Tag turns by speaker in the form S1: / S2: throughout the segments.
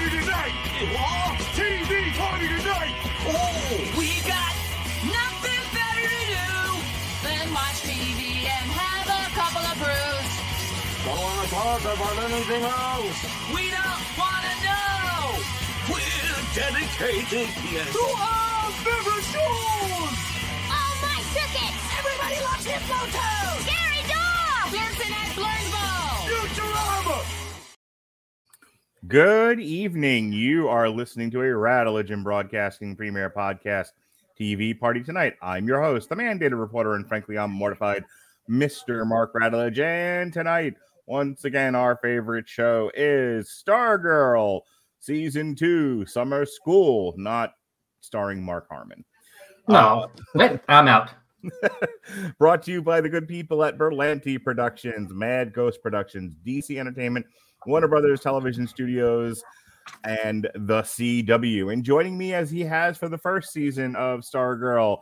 S1: party tonight! TV party tonight!
S2: Oh, we got nothing better to do than watch TV and have a couple of brews.
S1: Don't wanna talk about anything else!
S2: We don't want to know.
S1: We're dedicated to our favorite shows!
S3: Oh, my circuit!
S2: Everybody loves Hippo
S4: Good evening. You are listening to a Radulich Broadcasting Premier Podcast TV Party tonight. I'm your host, the mandated reporter, and frankly, I'm mortified, Mr. Mark Radulich. And tonight, once again, our favorite show is Stargirl Season 2 Summer School, not starring Mark Harmon.
S5: No, uh, Wait, I'm out.
S4: Brought to you by the good people at Berlanti Productions, Mad Ghost Productions, DC Entertainment, Warner Brothers Television Studios, and the CW. And joining me as he has for the first season of Stargirl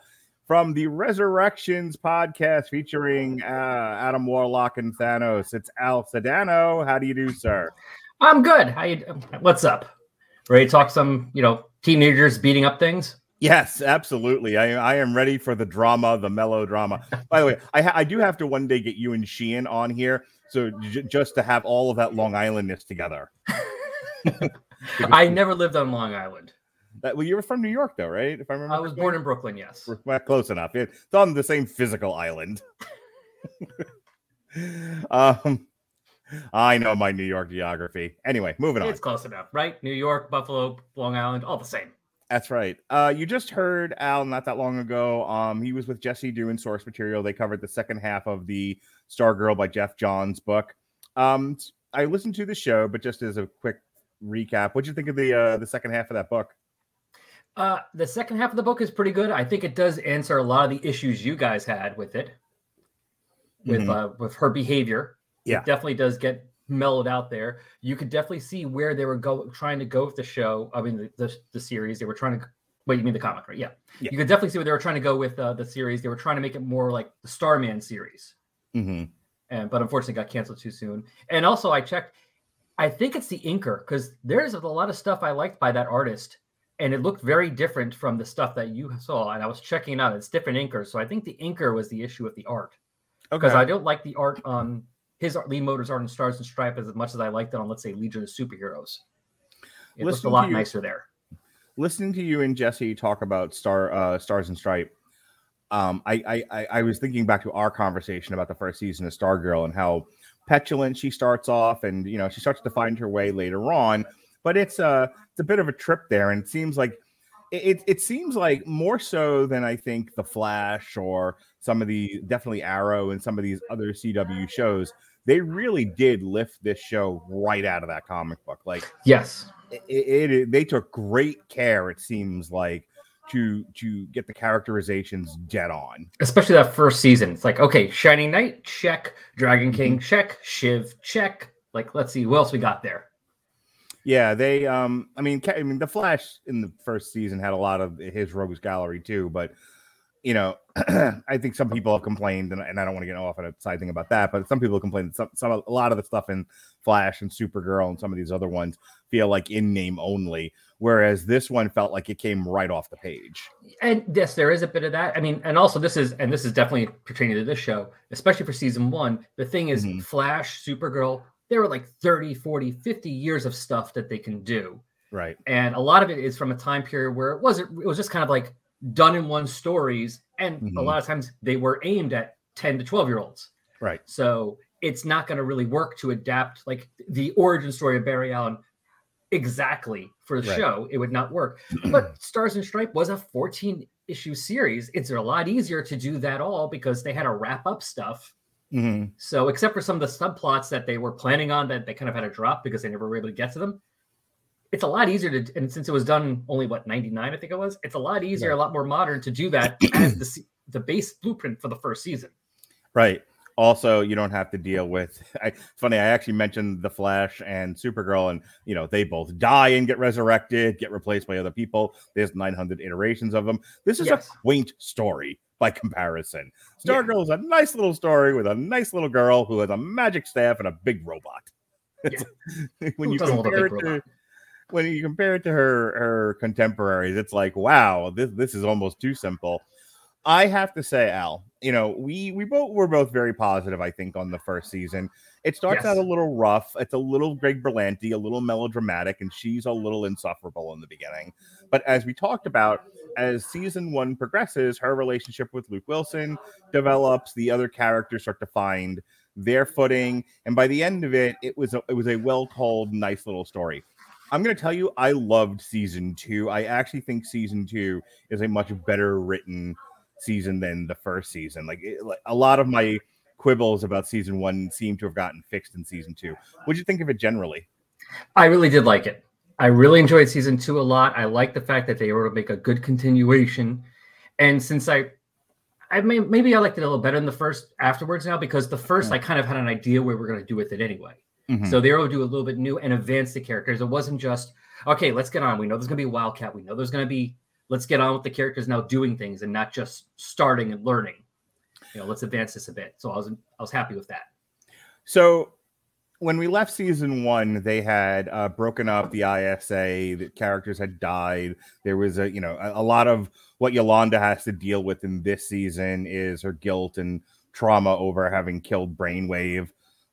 S4: from the Resurrections podcast featuring uh, Adam Warlock and Thanos, it's Al Sedano. How do you do, sir?
S5: I'm good. How you? What's up? Ready to talk some, you know, teenagers beating up things?
S4: Yes, absolutely. I, I am ready for the drama, the melodrama. By the way, I, ha- I do have to one day get you and Sheehan on here, so j- just to have all of that Long Islandness together.
S5: I never lived on Long Island.
S4: That, well, you were from New York, though, right? If I remember,
S5: I was born in Brooklyn. Yes.
S4: We're close enough. It's on the same physical island. um, I know my New York geography. Anyway, moving on.
S5: It's close enough, right? New York, Buffalo, Long Island, all the same.
S4: That's right. Uh, you just heard Al not that long ago. Um, he was with Jesse doing source material. They covered the second half of the Stargirl by Geoff Johns book. Um, I listened to the show, but just as a quick recap, what'd you think of the uh, the second half of that book?
S5: Uh, the second half of the book is pretty good. I think it does answer a lot of the issues you guys had with it, with
S4: Mhm.
S5: uh, with her behavior.
S4: Yeah.
S5: It definitely does get mellowed out there. You could definitely see where they were go trying to go with the show. I mean, the the, the series. They were trying to. Wait, you mean the comic, right? Yeah.
S4: Yeah.
S5: You could definitely see where they were trying to go with uh, the series. They were trying to make it more like the Starman series,
S4: Mm-hmm.
S5: and but unfortunately got canceled too soon. And also, I checked. I think it's the inker because there's a lot of stuff I liked by that artist, and it looked very different from the stuff that you saw. And I was checking it out; it's different inkers. So I think the inker was the issue with the art
S4: Okay.
S5: because I don't like the art on his Lee Moder's aren't in Stars and Stripe as much as I liked it on, let's say, Legion of Superheroes. It
S4: Listening
S5: a
S4: to
S5: lot
S4: you-
S5: nicer there.
S4: listening to you and Jesse talk about Star uh, Stars and Stripe, um, I, I I was thinking back to our conversation about the first season of Stargirl and how petulant she starts off, and you know she starts to find her way later on. But it's a it's a bit of a trip there, and it seems like it, it seems like more so than I think the Flash or some of the definitely Arrow and some of these other CW shows. They really did lift this show right out of that comic book. Like
S5: Yes.
S4: it, it, it- they took great care it seems like to to get the characterizations dead on
S5: Especially that first season. It's like, okay, Shining Knight, check. Dragon King, check. Shiv, check. Like, let's see, what else we got there?
S4: yeah they um i mean i mean the flash in the first season had a lot of his rogues gallery too but you know i think some people have complained and, and i don't want to get off on a side thing about that but some people complain that some, some a lot of the stuff in flash and supergirl and some of these other ones feel like in name only whereas this one felt like it came right off the page
S5: And yes, there is a bit of that. I mean, and also this is, and this is definitely pertaining to this show, especially for season one. The thing is,
S4: Mhm.
S5: Flash, Supergirl, there were like 30, 40, 50 years of stuff that they can do.
S4: right
S5: and a lot of it is from a time period where it wasn't it was just kind of like done in one stories and a
S4: Mhm.
S5: lot of times they were aimed at 10 to 12 year olds
S4: right
S5: so it's not going to really work to adapt like the origin story of barry allen exactly for the
S4: Right.
S5: show it would not work but stars and stripe was a 14 issue series it's a lot easier to do that all because they had to wrap up stuff
S4: Mhm.
S5: so, except for some of the subplots that they were planning on that they kind of had to drop because they never were able to get to them, it's a lot easier to. And since it was done only what ninety nine, I think it was, it's a lot easier, a lot more modern to do that as the the base blueprint for the first season.
S4: Right. Also, you don't have to deal with. I, it's funny. I actually mentioned the Flash and Supergirl, and you know they both die and get resurrected, get replaced by other people. There's 900 iterations of them. This is
S5: Yes.
S4: a quaint story by comparison.
S5: Yeah.
S4: Stargirl is a nice little story with a nice little girl who has a magic staff and a big robot.
S5: Yeah.
S4: when
S5: Who
S4: you compare it to
S5: robot?
S4: When you compare it to her her contemporaries, it's like, wow, this this is almost too simple. I have to say, Al, you know, we we both were both very positive, I think, on the first season. It starts
S5: Yes.
S4: out a little rough. It's a little Greg Berlanti, a little melodramatic, and she's a little insufferable in the beginning. But as we talked about, as season one progresses, her relationship with Luke Wilson develops. The other characters start to find their footing, and by the end of it, it was a, it was a well told, nice little story. I'm going to tell you, I loved season two. I actually think season two is a much better written season than the first season. Like, it, like a lot of my quibbles about season one seem to have gotten fixed in season two. What'd you think of it generally?
S5: I really did like it. I really enjoyed season two a lot. I like the fact that they were able to make a good continuation. And since I, I may, maybe I liked it a little better than the first afterwards now because the first
S4: Yeah.
S5: I kind of had an idea what we're going to do with it anyway.
S4: Mhm.
S5: So they were able to do a little bit new and advance the characters. It wasn't just okay. Let's get on. We know there's going to be Wildcat. We know there's going to be. Let's get on with the characters now doing things and not just starting and learning. You know, let's advance this a bit. So I was I was happy with that.
S4: So when we left season one, they had uh, broken up the ISA. The characters had died. There was a you know a, a lot of what Yolanda has to deal with in this season is her guilt and trauma over having killed Brainwave.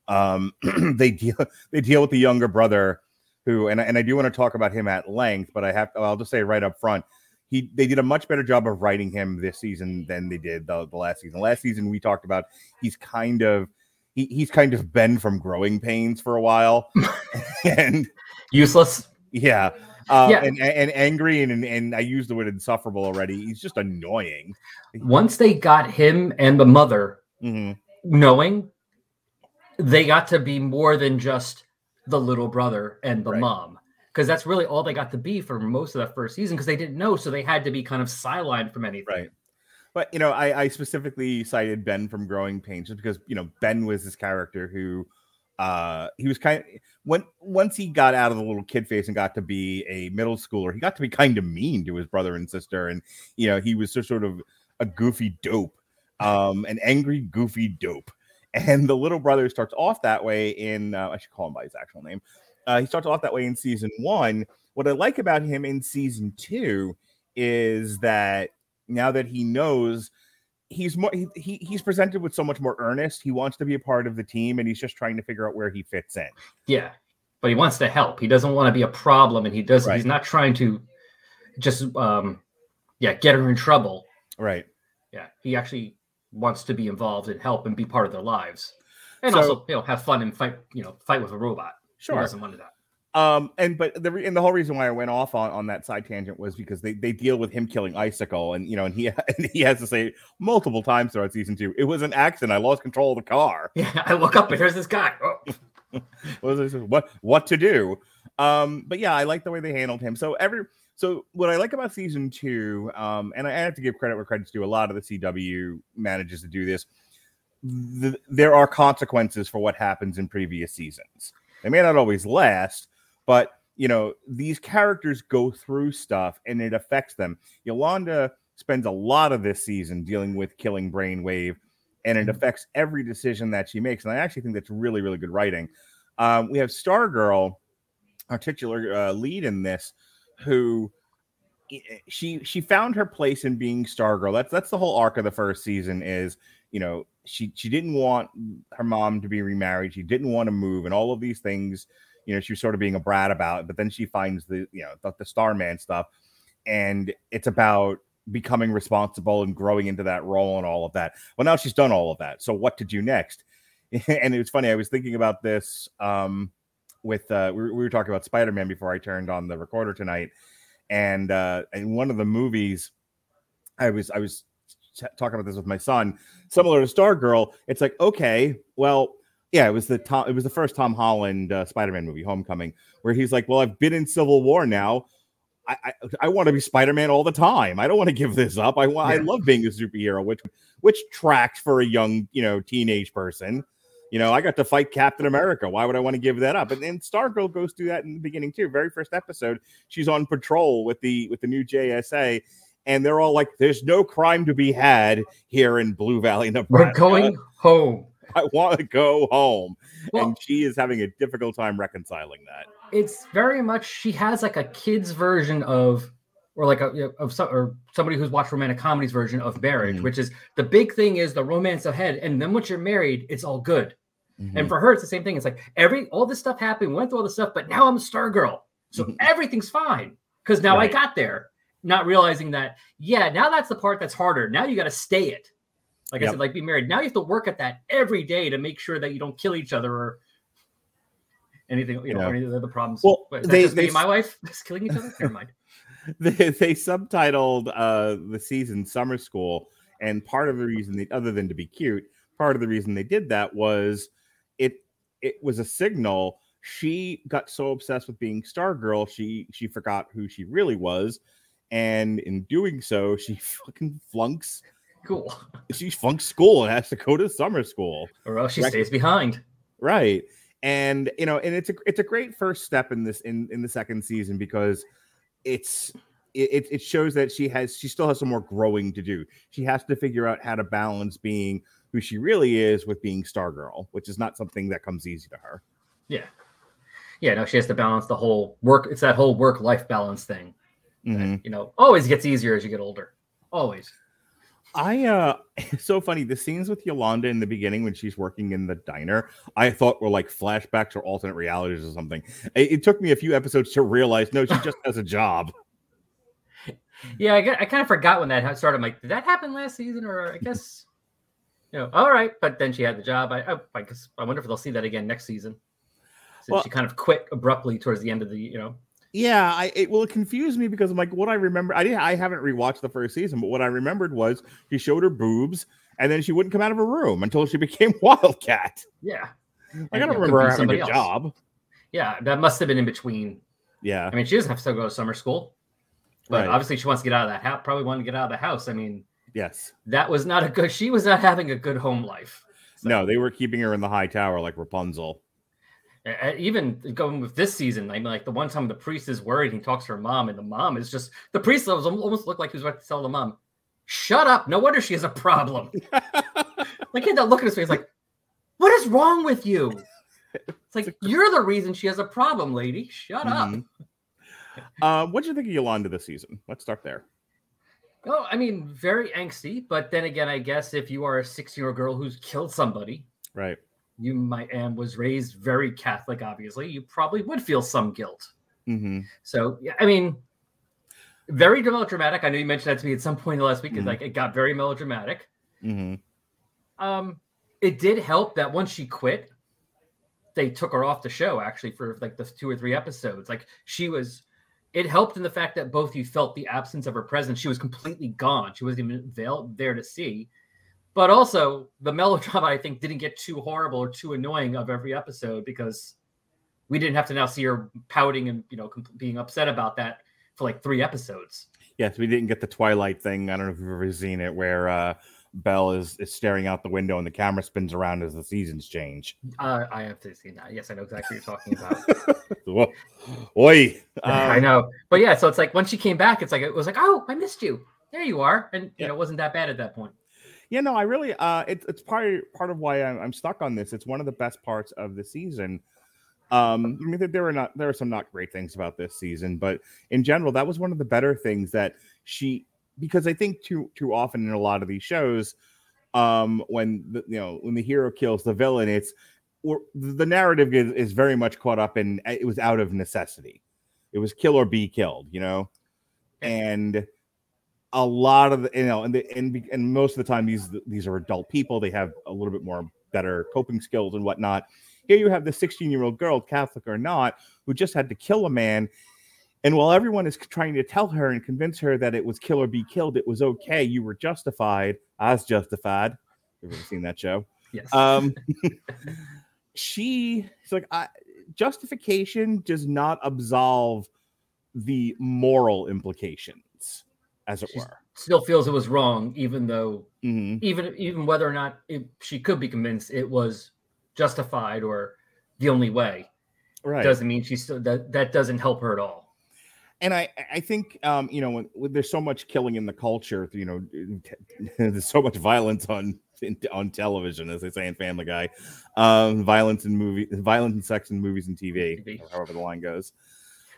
S4: Um, they deal they deal with the younger brother who and I- and I do want to talk about him at length, but I have I'll just say right up front. He, they did a much better job of writing him this season than they did the, the last season. Last season we talked about he's kind of he, he's kind of been from growing pains for a while and
S5: Useless.
S4: yeah uh,
S5: Yeah.
S4: And, and angry and, and i used the word insufferable already he's just annoying
S5: Once they got him and the mother
S4: Mhm.
S5: knowing they got to be more than just the little brother and the
S4: Right.
S5: mom. Because that's really all they got to be for most of that first season because they didn't know so they had to be kind of sidelined from anything.
S4: Right. But you know I, I specifically cited ben from growing pains just because you know ben was this character who uh he was kind of when once he got out of the little kid face and got to be a middle schooler he got to be kind of mean to his brother and sister and you know he was just sort of a goofy dope um an angry goofy dope and the little brother starts off that way in uh, i should call him by his actual name. Uh, he starts off that way in season one. What i like about him in season two is that now that he knows he's more he, he he's presented with so much more earnest. He wants to be a part of the team and he's just trying to figure out where he fits in.
S5: Yeah but he wants to help. He doesn't want to be a problem and he does
S4: Right.
S5: he's not trying to just um yeah get her in trouble.
S4: Right.
S5: Yeah he actually wants to be involved and help and be part of their lives. And
S4: So-
S5: also you know have fun and fight you know fight with a robot. Who
S4: sure.
S5: doesn't want to that?
S4: Um and but the re- and the whole reason why i went off on on that side tangent was because they they deal with him killing icicle and you know and he and he has to say multiple times throughout season two it was an accident. I lost control of the car.
S5: Yeah i look up and here's this guy. Oh.
S4: what, what what to do? Um but yeah i like the way they handled him. So every so what i like about season two um and i have to give credit where credit's due a lot of the cw manages to do this th- there are consequences for what happens in previous seasons. They may not always last but you know these characters go through stuff and it affects them. Yolanda spends a lot of this season dealing with killing brainwave and it affects every decision that she makes and i actually think that's really really good writing. Um, we have stargirl our titular uh, lead in this who she she found her place in being stargirl. That's that's the whole arc of the first season is you know she she didn't want her mom to be remarried. She didn't want to move and all of these things you know she was sort of being a brat about but then she finds the you know the, the starman stuff and it's about becoming responsible and growing into that role and all of that. Well now she's done all of that so what to do next? And it was funny i was thinking about this um with uh we were, we were talking about spider-man before i turned on the recorder tonight and uh in one of the movies i was i was t- talking about this with my son similar to stargirl it's like okay well yeah it was the tom it was the first tom holland uh, spider-man movie homecoming where he's like well i've been in civil war now I, I, I want to be Spider-Man all the time. I don't want to give this up. I want I love being a superhero, which which tracks for a young, you know, teenage person. You know, I got to fight Captain America. Why would I want to give that up? And then Stargirl goes through that in the beginning too. Very first episode, she's on patrol with the with the new JSA, and they're all like, "There's no crime to be had here in Blue Valley, Nebraska.
S5: we're going home
S4: I want to go home."
S5: Well-
S4: and she is having a difficult time reconciling that.
S5: it's very much she has like a kid's version of or like a you know, of some or somebody who's watched romantic comedies version of marriage,
S4: Mhm.
S5: which is the big thing is the romance ahead, and then once you're married, it's all good.
S4: Mhm.
S5: And for her, it's the same thing. It's like every all this stuff happened, went through all this stuff, but now I'm a star girl, so
S4: Mhm.
S5: everything's fine because now
S4: Right.
S5: I got there. Not realizing that, yeah, now that's the part that's harder. Now you got to stay it. Like I said, like be married. Now you have to work at that every day to make sure that you don't kill each other or anything, you know,
S4: Yeah.
S5: any of the other problems.
S4: Well,
S5: is
S4: they- they
S5: and my wife just killing each other. Never mind.
S4: they, they subtitled uh the season summer school and part of the reason they other than to be cute part of the reason they did that was it it was a signal she got so obsessed with being stargirl she she forgot who she really was and in doing so she fucking flunks
S5: Cool.
S4: she flunks school and has to go to summer school
S5: Or else she
S4: Rec-
S5: stays behind.
S4: right and you know and it's a it's a great first step in this in in the second season because it's it, it shows that she has she still has some more growing to do she has to figure out how to balance being who she really is with being stargirl which is not something that comes easy to her
S5: Yeah. Yeah, no, she has to balance the whole work. It's that whole work life balance thing. that,
S4: Mhm.
S5: you know, always gets easier as you get older. Always.
S4: I uh so funny the scenes with yolanda in the beginning when she's working in the diner i thought were like flashbacks or alternate realities or something it, it took me a few episodes to realize no she just has a job
S5: Yeah, I, I kind of forgot when that started. I'm like, did that happen last season? Or I guess, you know, all right. But then she had the job. I, I, I guess I wonder if they'll see that again next season. Since
S4: Well-
S5: she kind of quit abruptly towards the end of the, you know,
S4: Yeah, I it will confuse me because I'm like, what I remember, I didn't, I haven't rewatched the first season, but what I remembered was she showed her boobs, and then she wouldn't come out of her room until she became Wildcat.
S5: yeah.
S4: I gotta
S5: you know, could
S4: remember her having a
S5: else.
S4: job.
S5: Yeah, that must have been in between.
S4: Yeah,
S5: I mean, she doesn't have to go to summer school, but
S4: Right.
S5: obviously she wants to get out of that house. Probably wanted to get out of the house. I mean,
S4: yes,
S5: that was not a good. She was not having a good home life. So,
S4: no, they were keeping her in the high tower like Rapunzel.
S5: Even going with this season, I mean, like the one time the priest is worried, he talks to her mom, and the mom is just the priest almost looked like he was about to tell the mom, "Shut up! No wonder she has a problem." like he had that look in his face, like, "What is wrong with you?" It's like you're the reason she has a problem, lady. Shut up.
S4: Mhm. Uh, what do you think of Yolanda this season? Let's start there.
S5: Oh, I mean, very angsty, but then again, I guess if you are a 16 year old girl who's killed somebody,
S4: Right.
S5: You might and was raised very Catholic, obviously, you probably would feel some guilt.
S4: hmm
S5: So, yeah, I mean, very melodramatic. I know you mentioned that to me at some point in the last week. It's like it got very melodramatic.
S4: hmm
S5: Um, it did help that once she quit, they took her off the show actually for like the two or three episodes. Like she was, it helped in the fact that both you felt the absence of her presence. She was completely gone. She wasn't even there to see. But also, the melodrama I think didn't get too horrible or too annoying of every episode because we didn't have to now see her pouting and you know being upset about that for like three episodes.
S4: Yes, we didn't get the Twilight thing. I don't know if you've ever seen it, where uh, Belle is, is staring out the window and the camera spins around as the seasons change.
S5: Uh, I have to see that. Yes, I know exactly what you're talking about.
S4: Oi.
S5: I
S4: Um,
S5: know, but yeah. So it's like when she came back, it's like it was like, oh, I missed you. There you are, and you know, it wasn't that bad at that point.
S4: Yeah, no, I really uh it's it's part part of why I'm, I'm stuck on this. It's one of the best parts of the season. Um, I mean, there- there were not there are some not great things about this season, but in general, that was one of the better things that she because I think too too often in a lot of these shows, um, when the you know when the hero kills the villain, it's or the narrative is, is very much caught up in it was out of necessity. It was kill or be killed, you know, and a lot of the you know and the, and and most of the time these these are adult people they have a little bit more better coping skills and whatnot. Here you have the 16 year old girl catholic or not who just had to kill a man. And while everyone is trying to tell her and convince her that it was kill or be killed it was okay you were justified as justified. You've ever seen that show?
S5: Yes.
S4: um she it's like I, justification does not absolve the moral implications as it
S5: She's-
S4: were
S5: Still feels it was wrong, even though
S4: Mhm.
S5: even even whether or not it, she could be convinced it was justified or the only way
S4: right
S5: doesn't mean she still that that doesn't help her at all.
S4: and i i think um you know when, when there's so much killing in the culture you know there's so much violence on in, on television, as they say in Family Guy. Um, violence in movie, violence and sex in movies and TV. however the line goes.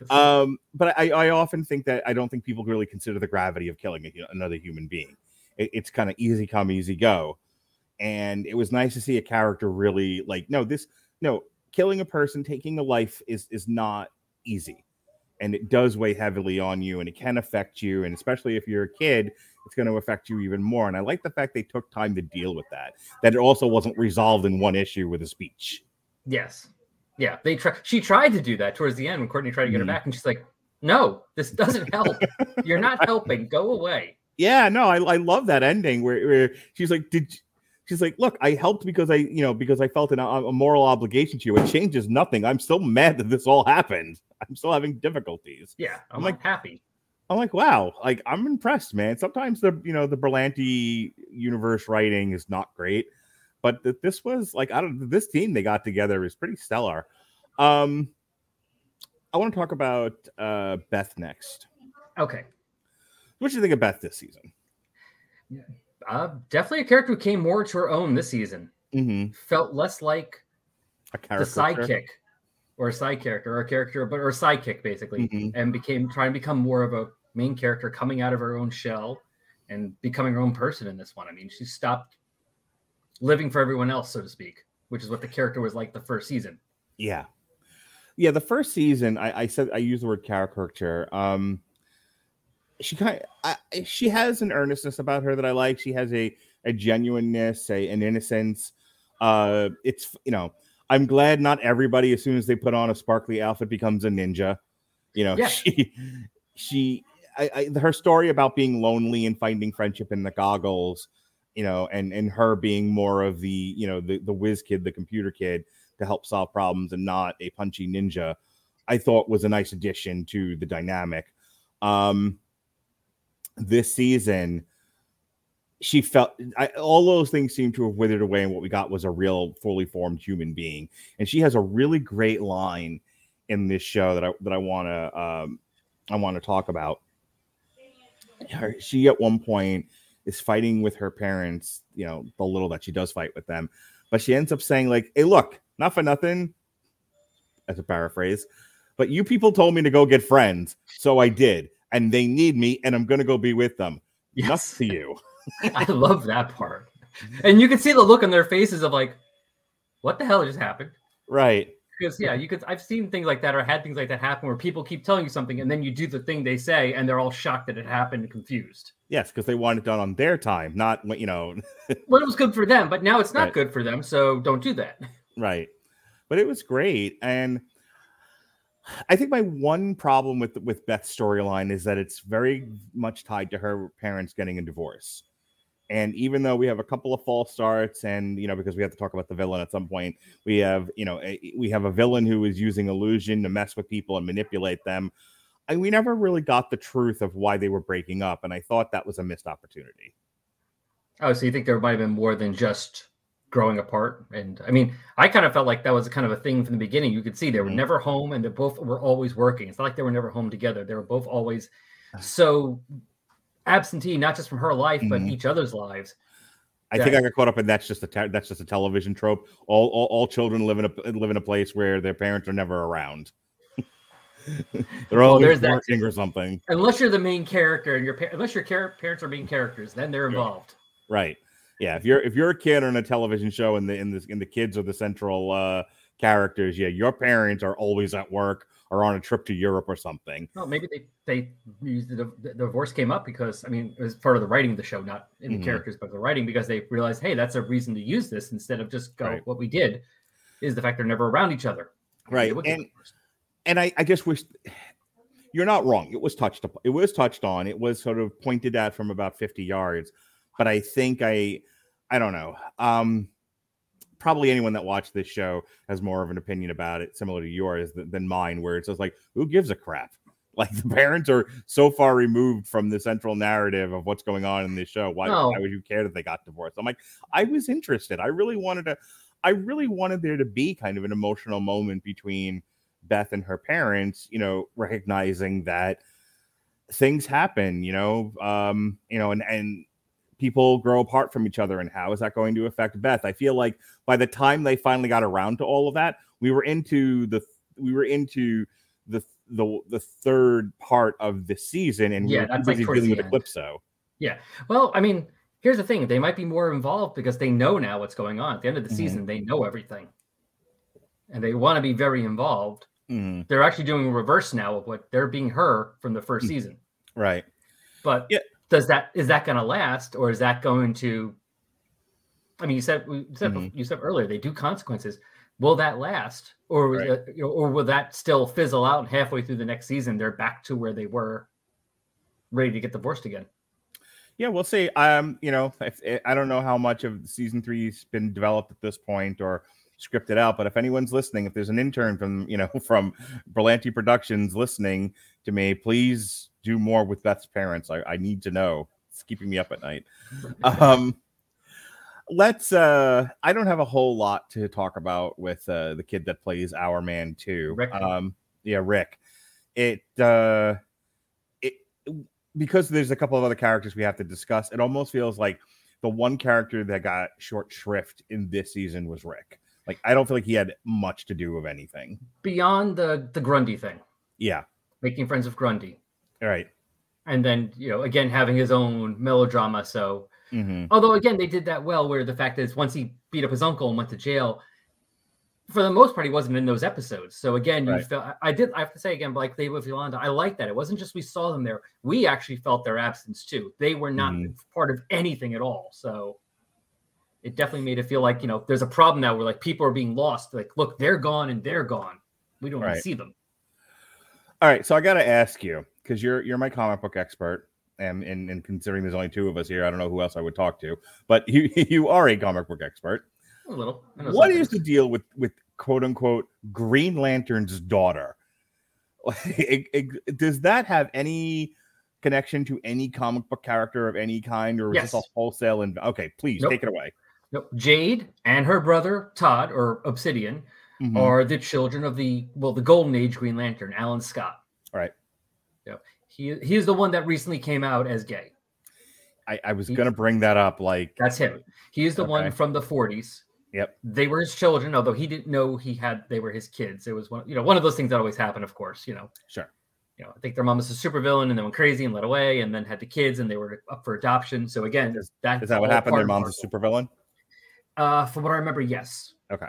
S4: Um, but I, I often think that I don't think people really consider the gravity of killing a, another human being. It, it's kind of easy come, easy go, and it was nice to see a character really like no, this no killing a person, taking a life is is not easy, and it does weigh heavily on you, and it can affect you, and especially if you're a kid, it's going to affect you even more. And I like the fact they took time to deal with that. That it also wasn't resolved in one issue with a speech.
S5: Yes. Yeah. They try she tried to do that towards the end when Courtney tried to get
S4: Mhm.
S5: her back, and she's like, No, this doesn't help. You're not helping. Go away.
S4: Yeah, no, I, I love that ending where, where she's like, did she's like, look, I helped because I, you know, because I felt an, a moral obligation to you. It changes nothing. I'm still mad that this all happened. I'm still having difficulties.
S5: Yeah. I'm
S4: I'm
S5: like
S4: like-
S5: happy.
S4: I'm like, wow, like I'm impressed, man. Sometimes the, you know, the Berlanti universe writing is not great, but th- this was like, I don't, this team they got together is pretty stellar. Um, I want to talk about uh Beth next.
S5: Okay.
S4: What do you think of Beth this season?
S5: Uh, definitely a character who came more to her own this season.
S4: Mm-hmm.
S5: Felt less like
S4: A
S5: the sidekick or a side character or a character, but or a sidekick basically,
S4: Mhm.
S5: and became trying to become more of a main character coming out of her own shell and becoming her own person in this one. I mean, she stopped living for everyone else, so to speak, which is what the character was like the first season.
S4: Yeah. Yeah, the first season, I, I said I used the word caricature. Um she kind of, I, she has an earnestness about her that I like. She has a a genuineness, a an innocence. Uh it's you know, I'm glad not everybody as soon as they put on a sparkly outfit becomes a ninja. You know,
S5: Yeah.
S4: she she I, I her story about being lonely and finding friendship in the goggles, you know, and and her being more of the, you know, the the whiz kid, the computer kid to help solve problems and not a punchy ninja, I thought was a nice addition to the dynamic. Um, this season, she felt I, all those things seemed to have withered away, and what we got was a real, fully formed human being. And she has a really great line in this show that I that I want to um, I want to talk about. Her, she at one point is fighting with her parents, you know, the little that she does fight with them, but she ends up saying like, "Hey, look, not for nothing," as a paraphrase, but you people told me to go get friends, so I did, and they need me, and I'm gonna go be with them. Nuts to you,
S5: I love that part. And you can see the look on their faces of like, what the hell just happened?
S4: right?
S5: Because yeah, you could I've seen things like that or had things like that happen where people keep telling you something and then you do the thing they say and they're all shocked that it happened and confused.
S4: Yes, because they want it done on their time, not when you know,
S5: Well, it was good for them, but now it's not
S4: Right.
S5: good for them, so don't do that.
S4: right? But it was great, and I think my one problem with with Beth's storyline is that it's very much tied to her parents getting a divorce. And even though we have a couple of false starts, and you know, because we have to talk about the villain at some point, we have you know a, we have a villain who is using illusion to mess with people and manipulate them. And we never really got the truth of why they were breaking up, and I thought that was a missed opportunity.
S5: Oh, so you think there might have been more than just growing apart? And I mean, I kind of felt like that was a kind of a thing from the beginning. You could see they were
S4: Mhm.
S5: never home and they both were always working. It's not like they were never home together. They were both always so absentee, not just from her life, but
S4: Mhm.
S5: each other's lives.
S4: I
S5: Yeah.
S4: think I got caught up in that's just a te- that's just a television trope. All, all all children live in a live in a place where their parents are never around. They're
S5: Well,
S4: always
S5: there's that
S4: working or something,
S5: Unless you're the main character and your pa- unless your char- parents are main characters, then they're
S4: Yeah.
S5: involved.
S4: right? Yeah, if you're if you're a kid on a television show and the in the in the kids are the central uh, characters, yeah, your parents are always at work or on a trip to Europe or something.
S5: Well, maybe they they used the, the divorce came up because I mean it was part of the writing of the show, not in the characters, but the writing because they realized, hey, that's a reason to use this instead of just go.
S4: Right.
S5: What we did is the fact they're never around each other.
S4: Right,
S5: they would get
S4: and-. And I, I just wish you're not wrong. It was touched up. It was touched on. It was sort of pointed at from about 50 yards. But I think I, I don't know. Um, probably anyone that watched this show has more of an opinion about it, similar to yours than, than mine, where it's just like, who gives a crap? Like the parents are so far removed from the central narrative of what's going on in this show. Why,
S5: No.
S4: why would you care that they got divorced? I'm like, I was interested. I really wanted to. I really wanted there to be kind of an emotional moment between Beth and her parents, you know, recognizing that things happen, you know, um, you know, and and people grow apart from each other and how is that going to affect Beth? I feel like by the time they finally got around to all of that, we were into the we were into the the the third part of the season and
S5: Yeah,
S4: we were
S5: that's, like,
S4: dealing with
S5: end.
S4: Eclipso.
S5: Well, I mean, here's the thing: they might be more involved because they know now what's going on. At the end of the
S4: Mhm.
S5: season, they know everything, and they want to be very involved.
S4: Mhm.
S5: They're actually doing a reverse now of what they're being her from the first
S4: Mm.
S5: season.
S4: Right.
S5: But
S4: Yeah.
S5: does that is that going to last, or is that going to? I mean, you said you said
S4: Mhm.
S5: you said earlier they do consequences. Will that last, or
S4: Right.
S5: uh, you know, or will that still fizzle out? And halfway through the next season, they're back to where they were, ready to get divorced again.
S4: Yeah, we'll see. Um, you know, if, eh, I don't know how much of season three's been developed at this point or scripted out, but if anyone's listening, if there's an intern from you know from Berlanti Productions listening to me, please do more with Beth's parents. I, I need to know. It's keeping me up at night. Um, let's. uh I don't have a whole lot to talk about with uh the kid that plays Hourman too.
S5: Rick.
S4: Um, yeah, Rick. It. uh it because there's a couple of other characters we have to discuss, it almost feels like the one character that got short shrift in this season was Rick. Like I don't feel like he had much to do with anything.
S5: Beyond the the Grundy thing,
S4: Yeah.
S5: making friends with Grundy.
S4: All right.
S5: and then you know again having his own melodrama so
S4: Mm-hmm.
S5: although again they did that well where the fact is once he beat up his uncle and went to jail for the most part he wasn't in those episodes so again you
S4: Right.
S5: felt I- did i have to say again like they with yolanda i like that it wasn't just we saw them there we actually felt their absence too they were not
S4: Mhm.
S5: part of anything at all so it definitely made it feel like you know there's a problem now where like people are being lost like look they're gone and they're gone we don't
S4: Right.
S5: see them
S4: All right. So I got to ask you because you're you're my comic book expert, and, and and considering there's only two of us here, I don't know who else I would talk to, but you you are a comic book expert.
S5: a little
S4: What is the deal with with quote unquote Green Lantern's daughter? It- does that have any connection to any comic book character of any kind, or is this a wholesale? And okay, please
S5: Nope.
S4: take it away.
S5: Jade and her brother Todd or Obsidian
S4: Mhm.
S5: are the children of the well, the Golden Age Green Lantern, Alan Scott.
S4: Right.
S5: Yeah. He he is the one that recently came out as gay.
S4: I, I was
S5: he-
S4: gonna bring that up. Like
S5: That's him. He is the
S4: Okay.
S5: one from the 40s.
S4: Yep.
S5: They were his children, although he didn't know he had they were his kids. It was one, you know, one of those things that always happen, of course. You know,
S4: Sure.
S5: you know, I think their mom was a supervillain and then went crazy and led away and then had the kids and they were up for adoption. So again,
S4: Is-
S5: that
S4: Is that what happened? Their mom's a supervillain.
S5: Uh, from what I remember, yes.
S4: Okay.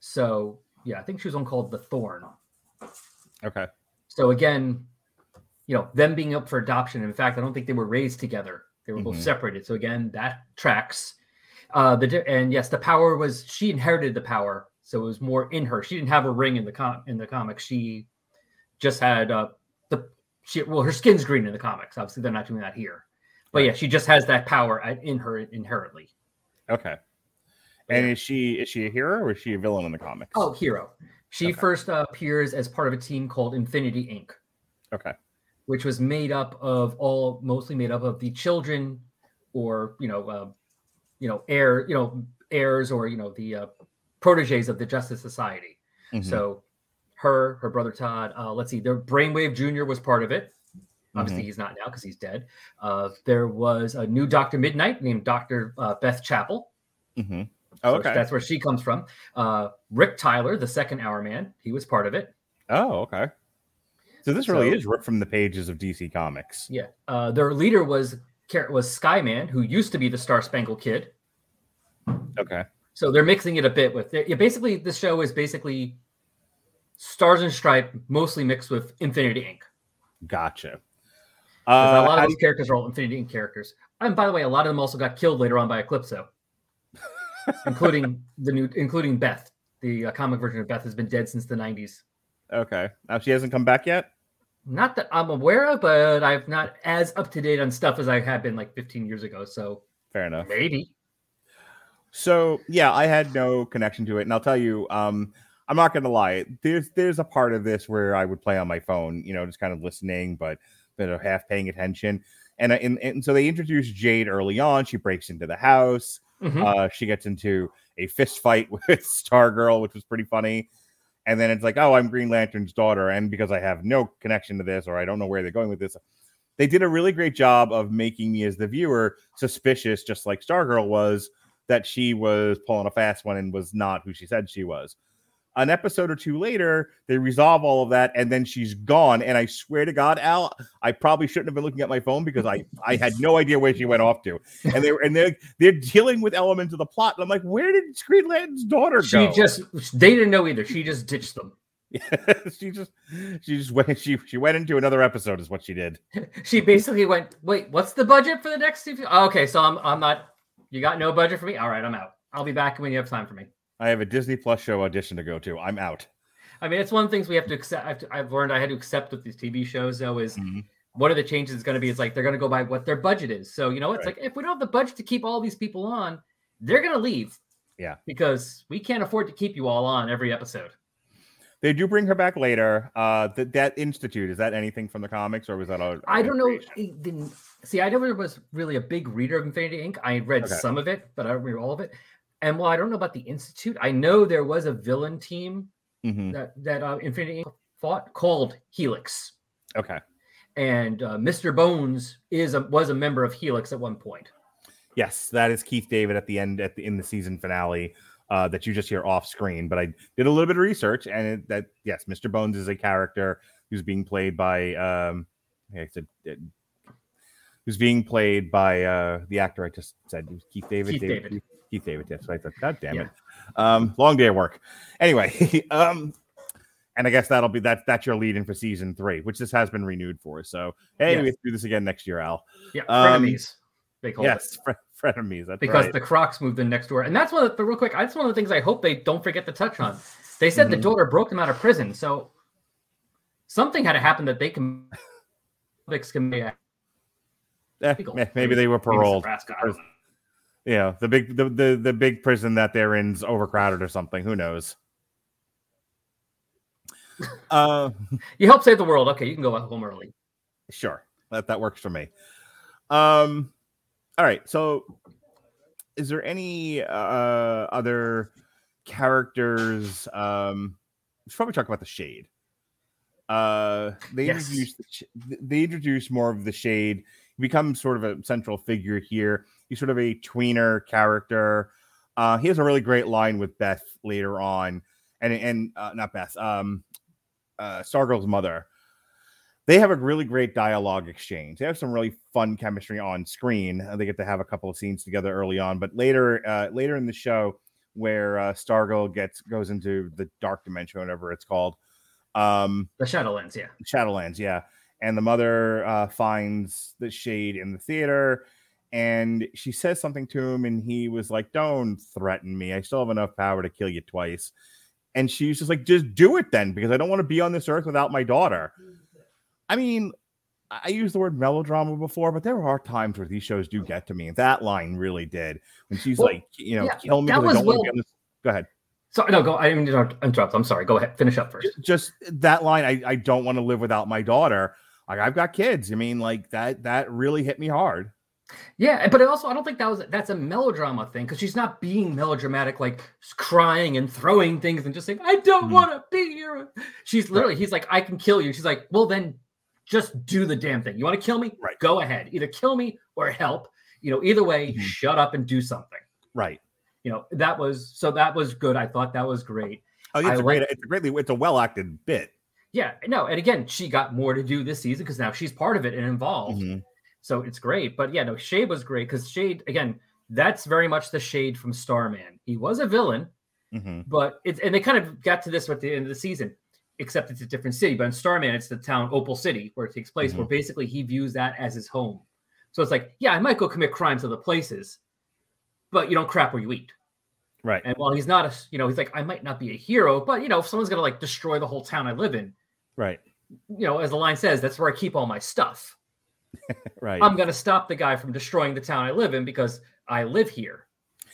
S5: So yeah, I think she was one called the Thorn.
S4: Okay.
S5: So again, you know, them being up for adoption. In fact, I don't think they were raised together. They were both
S4: Mhm.
S5: separated. So again, that tracks. Uh, the and yes, the power was she inherited the power, so it was more in her. She didn't have a ring in the com in the comics. She just had uh the she well her skin's green in the comics. Obviously, they're not doing that here. But yeah, she just has that power at- in her inherently.
S4: Okay. And is she is she a hero or is she a villain in the comics?
S5: Oh, hero. She
S4: Okay.
S5: first uh, appears as part of a team called Infinity Inc.
S4: okay.
S5: which was made up of all mostly made up of the children or you know uh, you know heir you know heirs or you know the uh, proteges of the justice society
S4: Mhm.
S5: so her her brother todd uh, let's see their brainwave junior was part of it obviously
S4: Mm-hmm.
S5: he's not now because he's dead uh, there was a new dr midnight named dr uh, beth chapel
S4: Mhm. Oh,
S5: So
S4: okay.
S5: that's where she comes from uh, rick tyler the second Hourman he was part of it
S4: Oh, okay. So this really
S5: So-
S4: is ripped from the pages of DC Comics.
S5: Yeah. Uh, their leader was was Skyman, who used to be the Star Spangled Kid.
S4: Okay.
S5: So they're mixing it a bit with yeah, basically the show is basically Stars and Stripe, mostly mixed with Infinity Inc.
S4: Gotcha. Uh,
S5: a lot of those characters are all Infinity Inc. characters. And by the way, a lot of them also got killed later on by Eclipso, including the new, including Beth. The uh, comic version of Beth has been dead since the '90s.
S4: okay. Now she hasn't come back yet.
S5: Not that I'm aware of, but I'm not as up to date on stuff as I have been like 15 years ago. So
S4: Fair enough.
S5: maybe.
S4: So yeah, I had no connection to it, and I'll tell you, um, I'm not gonna lie. There's there's a part of this where I would play on my phone, you know, just kind of listening, but but uh, half paying attention. And, and and so they introduce Jade early on. She breaks into the house.
S5: Mhm.
S4: Uh, she gets into a fist fight with Stargirl, which was pretty funny. And then it's like, oh, I'm Green Lantern's daughter, and because I have no connection to this, or I don't know where they're going with this, they did a really great job of making me as the viewer suspicious, just like Stargirl was, that she was pulling a fast one and was not who she said she was. An episode or two later, they resolve all of that, and then she's gone. And I swear to God, Al, I probably shouldn't have been looking at my phone because I I had no idea where she went off to. And they were and they're they're dealing with elements of the plot. And I'm like, where did Green Lantern's daughter
S5: She
S4: go?
S5: just they didn't know either. She just ditched them.
S4: she just she just went she she went into another episode is what she did.
S5: She basically went, "Wait, what's the budget for the next two? Oh, okay, so I'm I'm not. You got no budget for me. All right, I'm out. I'll be back when you have time for me."
S4: I have a Disney Plus show audition to go to. I'm out.
S5: I mean, it's one of the things we have to accept. I've, I've learned I had to accept with these TV shows though is
S4: Mhm.
S5: what are the changes is going to be? It's like they're going to go by what their budget is. So you know, it's
S4: Right.
S5: like if we don't have the budget to keep all these people on, they're going to leave.
S4: Yeah.
S5: because we can't afford to keep you all on every episode.
S4: They do bring her back later. Uh, that that institute is that anything from the comics or was that a?
S5: I don't know. it See, I never was really a big reader of Infinity Inc. I read
S4: Okay.
S5: some of it, but I don't read all of it. And while I don't know about the Institute, I know there was a villain team
S4: Mhm.
S5: that that uh, Infinity Inc. fought called Helix,
S4: Okay.
S5: and uh, Mr. Bones is a, was a member of Helix at one point.
S4: Yes, that is Keith David at the end at the in the season finale. Uh, that you just hear off screen, but I did a little bit of research, and it, that yes, Mr. Bones is a character who's being played by um, I said, it- who's being played by uh the actor I just said Keith David.
S5: Keith David.
S4: Keith, Keith David. Yes, I thought. God damn
S5: Yeah.
S4: it. Um, long day of work. Anyway, um, and I guess that'll be that. That's your lead in for season three, which this has been renewed for. So hey,
S5: Yes.
S4: we do this again next year, Al.
S5: Yeah,
S4: Um,
S5: frenemies. They call it.
S4: Yes, fre- frenemies. That's
S5: because
S4: right.
S5: the Crocks moved in next door, and that's one. Of, the real quick, that's one of the things I hope they don't forget to touch on. They said the
S4: Mhm.
S5: daughter broke them out of prison, so something had to happen that they can. can be
S4: Eh, maybe they were paroled.
S5: Nebraska, know.
S4: Yeah, the big the, the the big prison that they're in's overcrowded or something. Who knows? uh
S5: You help save the world. Okay, you can go home early.
S4: sure. That that works for me. Um all right. So is there any uh other characters um we should probably talk about the shade. Uh they
S5: Yes.
S4: introduced the they introduced more of the shade. He becomes sort of a central figure here. He's sort of a tweener character. Uh, he has a really great line with Beth later on, and and uh, not Beth, um, uh, Stargirl's mother. They have a really great dialogue exchange. They have some really fun chemistry on screen. Uh, they get to have a couple of scenes together early on, but later, uh, later in the show, where uh, Stargirl gets goes into the dark dimension, whatever it's called, um,
S5: The Shadowlands, yeah.
S4: Shadowlands, yeah. And the mother uh, finds the shade in the theater, and she says something to him, and he was like, "Don't threaten me. I still have enough power to kill you twice." And she's just like, "Just do it then, because I don't want to be on this earth without my daughter." I mean, I used the word melodrama before, but there are times where these shows do get to me. and That line really did when she's
S5: Well,
S4: like, "You know,
S5: yeah,
S4: kill me."
S5: that
S4: 'cause I don't wanna be on this-" Go ahead.
S5: So no, go. I didn't mean to interrupt. I'm sorry. Go ahead. Finish up first.
S4: Just that line I, I don't want to live without my daughter like i've got kids i mean like that that really hit me hard
S5: Yeah, but also I don't think that was that's a melodrama thing because she's not being melodramatic, like crying and throwing things and just saying, "I don't
S4: Mhm.
S5: want to be here." She's literally, he's like, "I can kill you." She's like, "Well, then, just do the damn thing. You want to kill me?
S4: Right.
S5: Go ahead. Either kill me or help. You know, either way,
S4: Mhm.
S5: shut up and do something."
S4: right
S5: You know, that was so that was good. I thought that was great.
S4: oh it's
S5: I
S4: a great it's a greatly it's a well acted bit
S5: Yeah, no, and again, she got more to do this season because now she's part of it and involved.
S4: Mhm.
S5: So it's great. But yeah, no, Shade was great because Shade, again, that's very much the Shade from Starman. He was a villain,
S4: Mhm.
S5: but it's and they kind of got to this at the end of the season, except it's a different city. But in Starman, it's the town Opal City where it takes place, where basically he views that as his home. So it's like, yeah, I might go commit crimes other places, but you don't crap where you eat.
S4: right
S5: And while he's not a, you know, he's like, I might not be a hero, but you know, if someone's gonna like destroy the whole town I live in,
S4: right
S5: you know, as the line says, that's where I keep all my stuff.
S4: right
S5: I'm going to stop the guy from destroying the town I live in because I live here.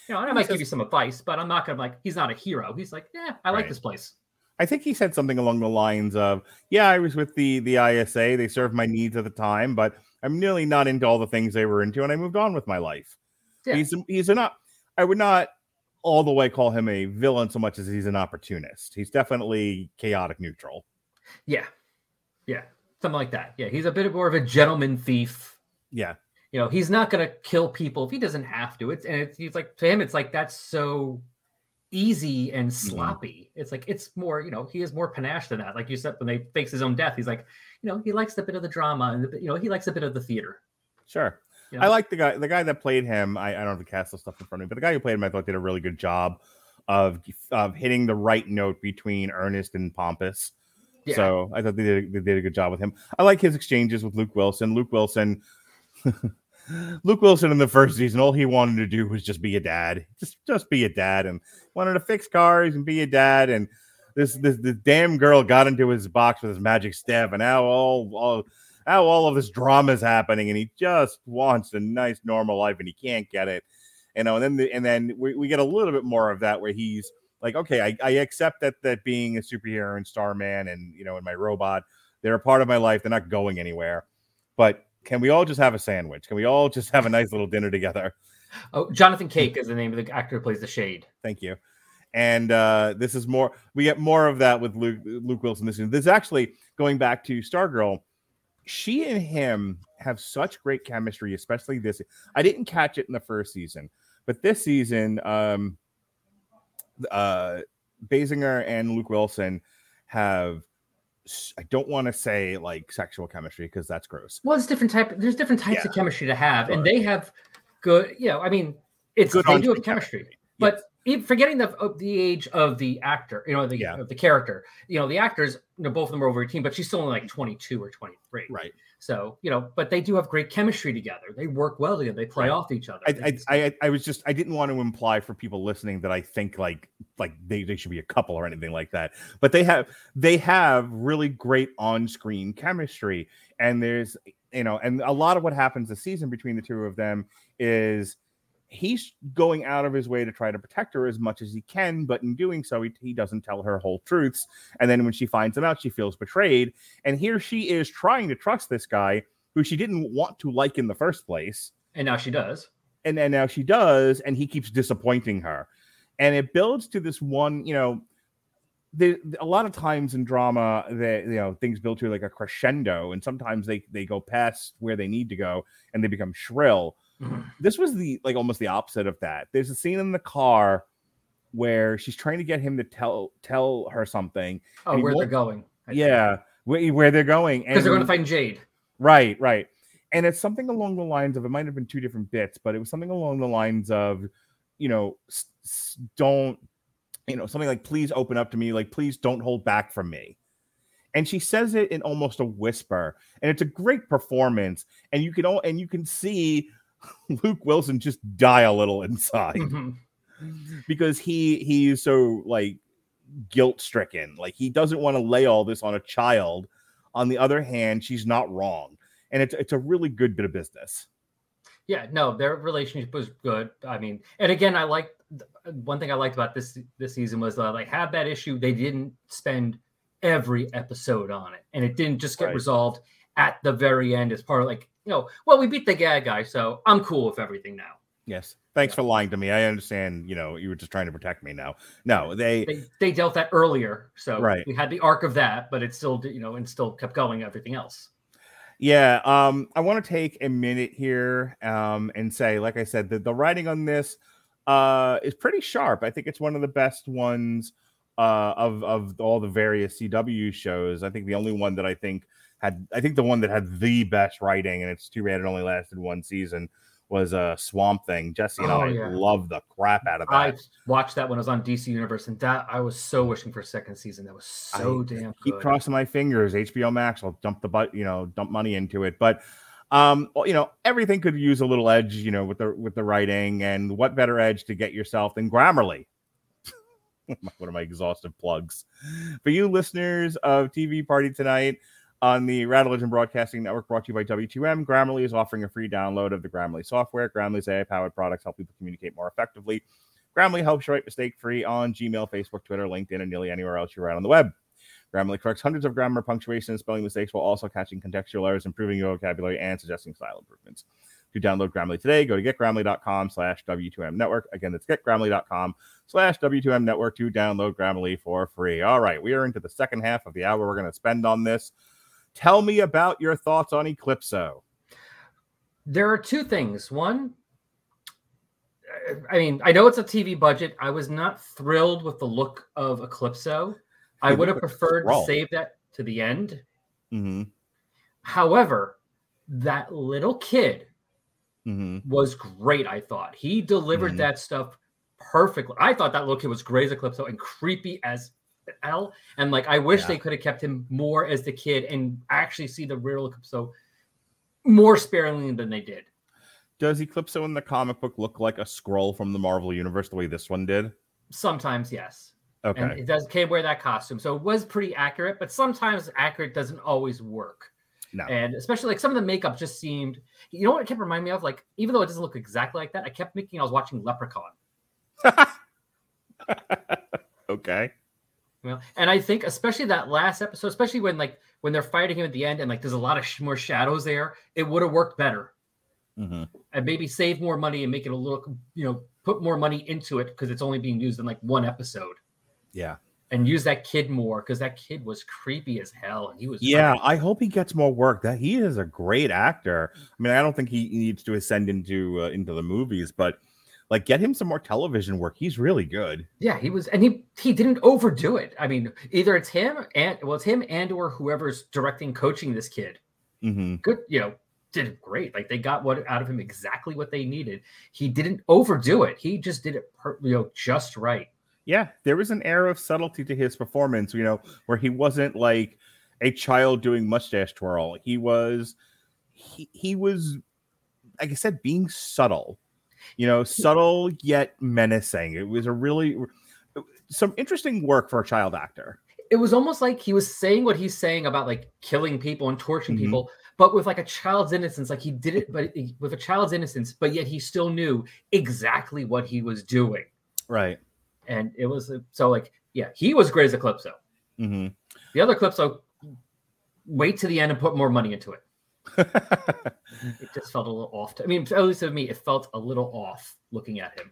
S5: You know, and I might give you some advice, but I'm not going to like, he's not a hero. He's like, yeah, I like this place.
S4: i think he said something along the lines of yeah i was with the the isa they served my needs at the time but i'm nearly not into all the things they were into and i moved on with my life
S5: Yeah.
S4: he's he's not i would not all the way call him a villain so much as he's an opportunist he's definitely chaotic neutral
S5: Yeah. Yeah. Something like that. Yeah, he's a bit more of a gentleman thief.
S4: Yeah.
S5: You know, he's not going to kill people if he doesn't have to. It's and it's he's like to him, it's like that's so easy and
S4: Mm-hmm.
S5: sloppy. It's like it's more, you know, he is more panache than that. Like you said, when they fakes his own death, he's like, you know, he likes a bit of the drama and the, you know, he likes a bit of the theater.
S4: Sure.
S5: Yeah.
S4: I like the guy. The guy that played him. I, I don't have the cast of stuff in front of me, but the guy who played him, I thought did a really good job of of hitting the right note between earnest and pompous.
S5: Yeah.
S4: So I thought they did, they did a good job with him. I like his exchanges with Luke Wilson. Luke Wilson, Luke Wilson in the first season, all he wanted to do was just be a dad, just just be a dad, and wanted to fix cars and be a dad. And this this, this damn girl got into his box with his magic step, and now all all now all of this drama is happening, and he just wants a nice normal life, and he can't get it. You know, and then the, and then we, we get a little bit more of that where he's like, okay, I, I accept that that being a superhero and Starman and you know, and my robot, they're a part of my life. They're not going anywhere. But can we all just have a sandwich? Can we all just have a nice little dinner together?
S5: Oh, Jonathan Cake is the name of the actor who plays the Shade.
S4: Thank you. And uh, this is more. We get more of that with Luke Luke Wilson. This is this is actually going back to Stargirl. She and him have such great chemistry, especially this. I didn't catch it in the first season, but this season, um, uh, Bassinger and Luke Wilson have. I don't want to say like sexual chemistry because that's gross.
S5: Well, it's different type. There's different types of chemistry to have,
S4: Sure.
S5: and they have good. You know, I mean, it's
S4: Good
S5: they do have chemistry,
S4: chemistry,
S5: but
S4: yes.
S5: forgetting the the age of the actor, you know, the
S4: Yeah.
S5: the character, you know, the actors, you know, both of them are over 18, but she's still only like 22 or 23.
S4: Right.
S5: So, you know, but they do have great chemistry together. They work well together. They play
S4: Right.
S5: off each other.
S4: I, I, I, I was just I didn't want to imply for people listening that I think like like they, they should be a couple or anything like that. But they have they have really great on-screen chemistry. And there's you know, and a lot of what happens this season between the two of them is he's going out of his way to try to protect her as much as he can, but in doing so, he, he doesn't tell her whole truths. And then when she finds them out, she feels betrayed. And here she is trying to trust this guy who she didn't want to like in the first place
S5: and now she does.
S4: and then now she does and he keeps disappointing her and it builds to this one you know the, a lot of times in drama that you know things build to like a crescendo and sometimes they they go past where they need to go and they become shrill.
S5: Mm-hmm.
S4: this was the like almost the opposite of that there's a scene in the car where she's trying to get him to tell tell her something
S5: Oh, where they're going.
S4: yeah where, where they're going
S5: Because they're going to find Jade.
S4: Right, right. And it's something along the lines of it might have been two different bits, but it was something along the lines of, you know, s- s- don't, you know, something like, please open up to me, like, please don't hold back from me. And she says it in almost a whisper, and it's a great performance. And you can all, and you can see Luke Wilson just die a little inside
S5: Mhm.
S4: because he he is so like guilt stricken. Like he doesn't want to lay all this on a child. On the other hand, she's not wrong, and it's it's a really good bit of business.
S5: Yeah, no, their relationship was good. I mean, and again, I like one thing I liked about this this season was uh, they had that issue. They didn't spend every episode on it, and it didn't just get
S4: Right.
S5: resolved at the very end as part of like, you know, well, we beat the gag guy, so I'm cool with everything now.
S4: Yes. Thanks for lying to me. I understand. You know, you were just trying to protect me. Now, no, they
S5: They they dealt that earlier, so
S4: Right.
S5: we had the arc of that, but it still, you know, and still kept going. Everything else.
S4: Yeah, um, I want to take a minute here um, and say, like I said, the, the writing on this uh, is pretty sharp. I think it's one of the best ones uh, of of all the various CW shows. I think the only one that I think had, I think the one that had the best writing, and it's too bad it only lasted one season, was a Swamp Thing. Jesse and
S5: Oh,
S4: I
S5: yeah.
S4: love the crap out of that.
S5: I watched that when I was on DC Universe, and that I was so wishing for a second season. That was so
S4: I
S5: damn
S4: keep
S5: good.
S4: crossing my fingers. HBO Max will dump the butt, you know, dump money into it. But um, well, you know, everything could use a little edge, you know, with the with the writing. And what better edge to get yourself than Grammarly? One of my exhaustive plugs for you listeners of TV Party tonight on the Rattlevision Broadcasting Network, brought to you by W2M. Grammarly is offering a free download of the Grammarly software. Grammarly's AI-powered products help people communicate more effectively. Grammarly helps you write mistake-free on Gmail, Facebook, Twitter, LinkedIn, and nearly anywhere else you write on the web. Grammarly corrects hundreds of grammar, punctuation, and spelling mistakes while also catching contextual errors, improving your vocabulary, and suggesting style improvements. To download Grammarly today, go to getgrammarly.com slash W2M network. Again, that's getgrammarly.com slash W2M network to download Grammarly for free. All right, we are into the second half of the hour we're going to spend on this. Tell me about your thoughts on Eclipso.
S5: There are two things. One, I mean, I know it's a TV budget. I was not thrilled with the look of Eclipso. I would have
S4: looked like a
S5: preferred to save that to the end.
S4: Mm-hmm.
S5: However, that little kid
S4: Mm-hmm.
S5: was great. I thought he delivered
S4: Mhm.
S5: that stuff perfectly. I thought that little kid was great as Eclipso and creepy as hell. And like, I wish
S4: Yeah.
S5: they could have kept him more as the kid and actually see the real Eclipso more sparingly than they did.
S4: Does Eclipso in the comic book look like a scroll from the Marvel universe the way this one did?
S5: Sometimes, yes.
S4: Okay.
S5: And it does can't wear that costume. So it was pretty accurate, but sometimes accurate doesn't always work.
S4: No.
S5: And especially like some of the makeup just seemed, you know what it kept reminding me of? Like, even though it doesn't look exactly like that, I kept thinking I was watching Leprechaun.
S4: okay.
S5: Know? And I think especially that last episode, especially when like when they're fighting him at the end and like there's a lot of sh- more shadows there, it would have worked better
S4: Mm-hmm.
S5: and maybe save more money and make it a little, you know, put more money into it because it's only being used in like one episode
S4: Yeah.
S5: and use that kid more because that kid was creepy as hell and he was
S4: Yeah, I hope he gets more work. That he is a great actor. I mean, I don't think he needs to ascend into uh, into the movies, but like get him some more television work. He's really good.
S5: Yeah, he was, and he he didn't overdo it. I mean, either it's him and well, it's him and or whoever's directing, coaching this kid.
S4: Mm-hmm.
S5: Good, you know, did great. Like they got what out of him exactly what they needed. He didn't overdo it. He just did it, per, you know, just right.
S4: Yeah, there was an air of subtlety to his performance, you know, where he wasn't like a child doing mustache twirl. He was he, he was like I said, being subtle. You know, subtle yet menacing. It was a really some interesting work for a child actor.
S5: It was almost like he was saying what he's saying about like killing people and torturing
S4: Mhm.
S5: people, but with like a child's innocence. Like he did it, but with a child's innocence, but yet he still knew exactly what he was doing.
S4: Right.
S5: And it was so like, yeah, he was great as Eclipso.
S4: hmm
S5: The other Eclipso, wait to the end and put more money into it. It just felt a little off. To, I mean, at least to me, it felt a little off looking at him.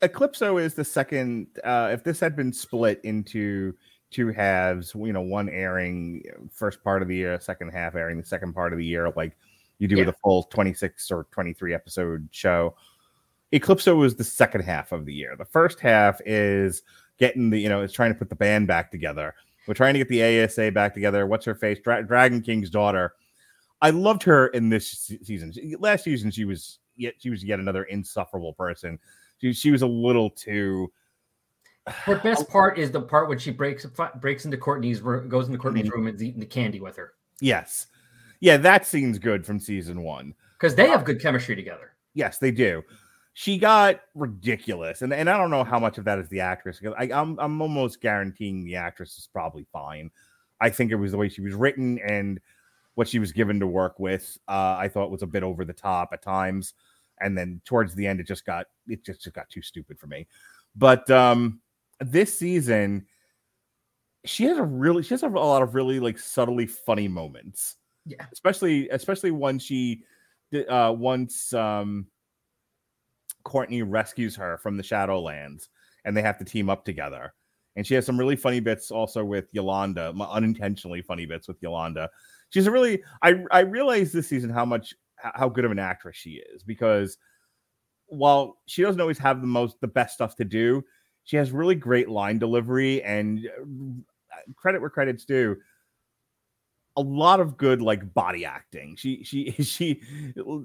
S4: Eclipso is the second. Uh, if this had been split into two halves, you know, one airing first part of the year, second half airing the second part of the year, like you do with a full 26 or 23 episode show. Eclipso was the second half of the year. The first half is getting the, you know, it's trying to put the band back together. We're trying to get the ASA back together. What's her face? Dra- Dragon King's daughter. I loved her in this season. Last season, she was yet she was yet another insufferable person. She, she was a little too.
S5: Her best part is the part when she breaks breaks into Courtney's ro- goes into Courtney's
S4: Mhm.
S5: room and is eating the candy with her
S4: Yes, yeah, that scene's good from season one.
S5: because they have good chemistry together.
S4: Yes, they do. She got ridiculous, and, and I don't know how much of that is the actress. I, I'm I'm almost guaranteeing the actress is probably fine. I think it was the way she was written and what she was given to work with. Uh, I thought was a bit over the top at times, and then towards the end, it just got it just, just got too stupid for me. But um, this season, she has a really she has a lot of really like subtly funny moments
S5: Yeah,
S4: especially especially when she uh once um Courtney rescues her from the Shadowlands and they have to team up together. And she has some really funny bits also with Yolanda, unintentionally funny bits with Yolanda. She's a really I I realized this season how much how good of an actress she is because while she doesn't always have the most the best stuff to do, she has really great line delivery and uh, credit where credit's due a lot of good like body acting. She she she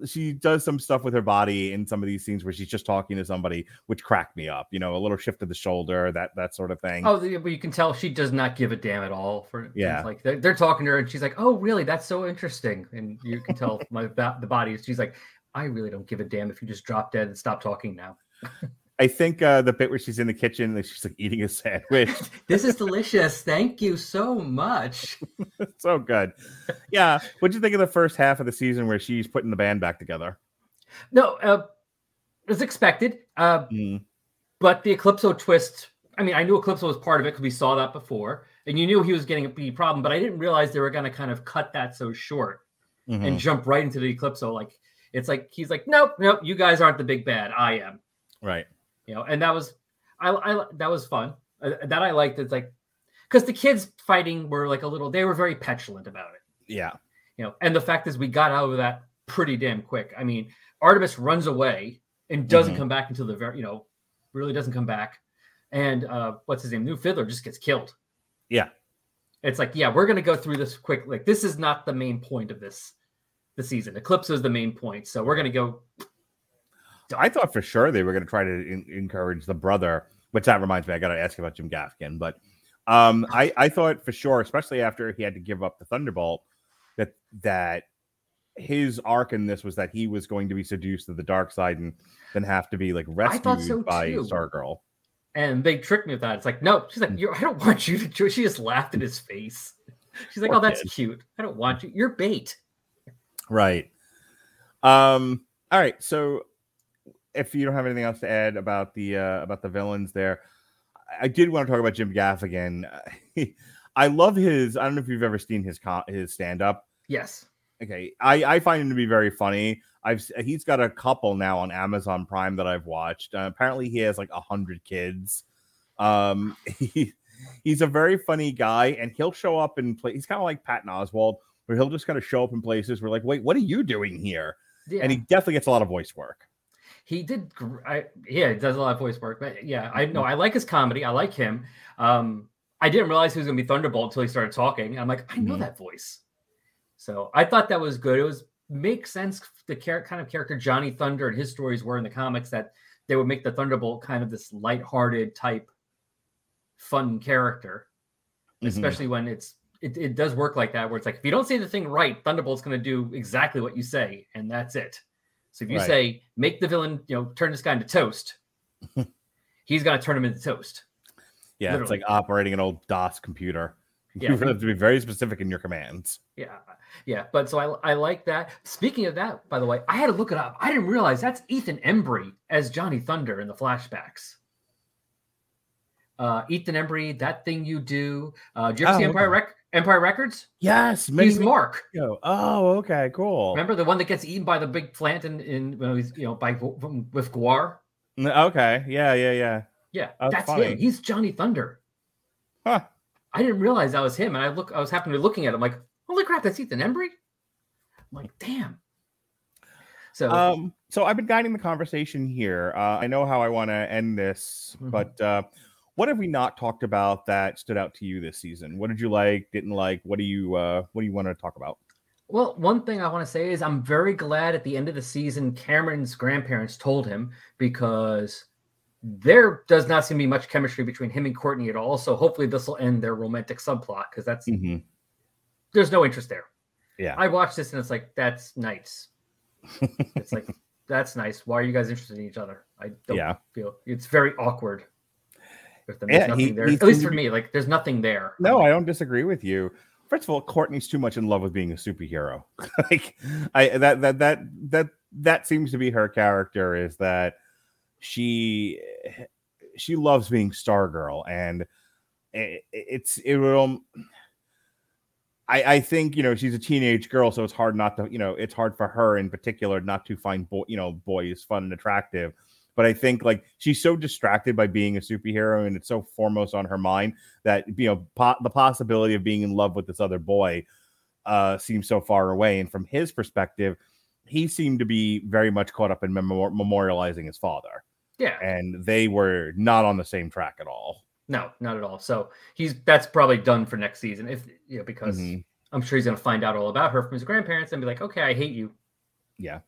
S4: she does some stuff with her body in some of these scenes where she's just talking to somebody, which cracked me up. You know, a little shift of the shoulder, that that sort of thing.
S5: Oh, but you can tell she does not give a damn at all. For
S4: Yeah.
S5: like they're, they're talking to her, and she's like, "Oh, really? That's so interesting." And you can tell my the body. She's like, "I really don't give a damn if you just drop dead and stop talking now."
S4: I think uh, the bit where she's in the kitchen, like she's like eating a sandwich,
S5: This is delicious. Thank you so much.
S4: so good. Yeah, what'd you think of the first half of the season where she's putting the band back together?
S5: No, uh, it was expected. Uh,
S4: Mm,
S5: but the Eclipso twist. I mean, I knew Eclipso was part of it because we saw that before, and you knew he was getting a big problem. But I didn't realize they were going to kind of cut that so short
S4: mhm.
S5: and jump right into the Eclipso. Like it's like he's like, nope, nope, you guys aren't the big bad. I am.
S4: right.
S5: You know, and that was, I, I that was fun. Uh, that I liked. It's like because the kids fighting were like a little. They were very petulant about it.
S4: Yeah.
S5: You know, and the fact is we got out of that pretty damn quick. I mean, Artemis runs away and doesn't
S4: Mhm.
S5: come back until the very, you know, really doesn't come back. And uh what's his name? New Fiddler just gets killed.
S4: Yeah.
S5: It's like, yeah, we're gonna go through this quick. Like, this is not the main point of this the season. Eclipse is the main point. So we're gonna go
S4: I thought for sure they were going to try to en- encourage the brother, which that reminds me, I got to ask about Jim Gaffigan. But um, I, I thought for sure, especially after he had to give up the Thunderbolt, that that his arc in this was that he was going to be seduced to the dark side and then have to be like rescued
S5: so
S4: by
S5: too.
S4: Stargirl.
S5: and they tricked me with that. It's like, no, she's
S4: Hmm.
S5: like, I don't want you to. do-" She just laughed in his face. She's like,
S4: Poor
S5: oh, that's
S4: kid.
S5: cute. I don't want you. You're bait.
S4: Right. Um. All right. So, if you don't have anything else to add about the uh, about the villains, there, I- did want to talk about Jim Gaffigan. I love his. I don't know if you've ever seen his co- his stand up.
S5: Yes.
S4: Okay, I I find him to be very funny. I've he's got a couple now on Amazon Prime that I've watched. Uh, apparently, he has like a hundred kids. Um, he he's a very funny guy, and he'll show up and play. He's kind of like Patton Oswalt, where he'll just kind of show up in places. We're like, wait, what are you doing here?
S5: Yeah.
S4: And he definitely gets a lot of voice work.
S5: He did I, yeah he does a lot of voice work but yeah i know i like his comedy i like him um i didn't realize he was gonna be thunderbolt until he started talking i'm like i know
S4: Mhm.
S5: that voice so i thought that was good it was makes sense the char- kind of character johnny thunder and his stories were in the comics that they would make the thunderbolt kind of this lighthearted type fun character
S4: Mhm.
S5: especially when it's it, it does work like that where it's like if you don't say the thing right thunderbolt's going to do exactly what you say and that's it so if you
S4: Right.
S5: say make the villain you know turn this guy into toast he's going to turn him into toast
S4: Yeah, it's like operating an old DOS computer.
S5: Yeah.
S4: You have to be very specific in your commands.
S5: yeah yeah but so I, I like that speaking of that by the way i had to look it up i didn't realize that's ethan embry as johnny thunder in the flashbacks uh ethan embry that thing you do uh do you ever
S4: Oh,
S5: see empire
S4: okay.
S5: Rec- empire records
S4: Yes,
S5: he's mark.
S4: Oh, okay, cool.
S5: Remember the one that gets eaten by the big plant in, in you know by with
S4: Gwar? Okay, yeah, yeah, yeah.
S5: Yeah,
S4: That's
S5: that's
S4: funny.
S5: him. He's Johnny Thunder.
S4: Huh.
S5: I didn't realize that was him, and I look I was happening to be looking at him like, holy crap, that's Ethan Embry. I'm like, damn. So
S4: Um, so I've been guiding the conversation here. Uh, I know how I want to end this,
S5: Mhm.
S4: but uh, what have we not talked about that stood out to you this season? What did you like? Didn't like? What do you uh, What do you want to talk about?
S5: Well, one thing I want to say is I'm very glad at the end of the season Cameron's grandparents told him because there does not seem to be much chemistry between him and Courtney at all. So hopefully this will end their romantic subplot because that's
S4: Mhm.
S5: there's no interest there.
S4: Yeah.
S5: I watched this and it's like that's nice. it's like that's nice. Why are you guys interested in each other? I don't
S4: Yeah.
S5: feel it's very awkward. Them.
S4: Yeah,
S5: There's nothing
S4: he-
S5: there. At least for me, like there's nothing there.
S4: No, I don't disagree with you. First of all, Courtney's too much in love with being a superhero. like, I that that that that that seems to be her character is that she she loves being Stargirl, and it, it's it will. Um, I, I think you know she's a teenage girl, so it's hard not to you know it's hard for her in particular not to find boy you know boys fun and attractive. But I think like she's so distracted by being a superhero, and it's so foremost on her mind that you know po- the possibility of being in love with this other boy uh, seems so far away. And from his perspective, he seemed to be very much caught up in memor- memorializing his father,
S5: Yeah.
S4: and they were not on the same track at all.
S5: No, not at all. So he's that's probably done for next season. If you know, because
S4: Mhm.
S5: I'm sure he's gonna find out all about her from his grandparents and be like, okay, I hate you.
S4: Yeah.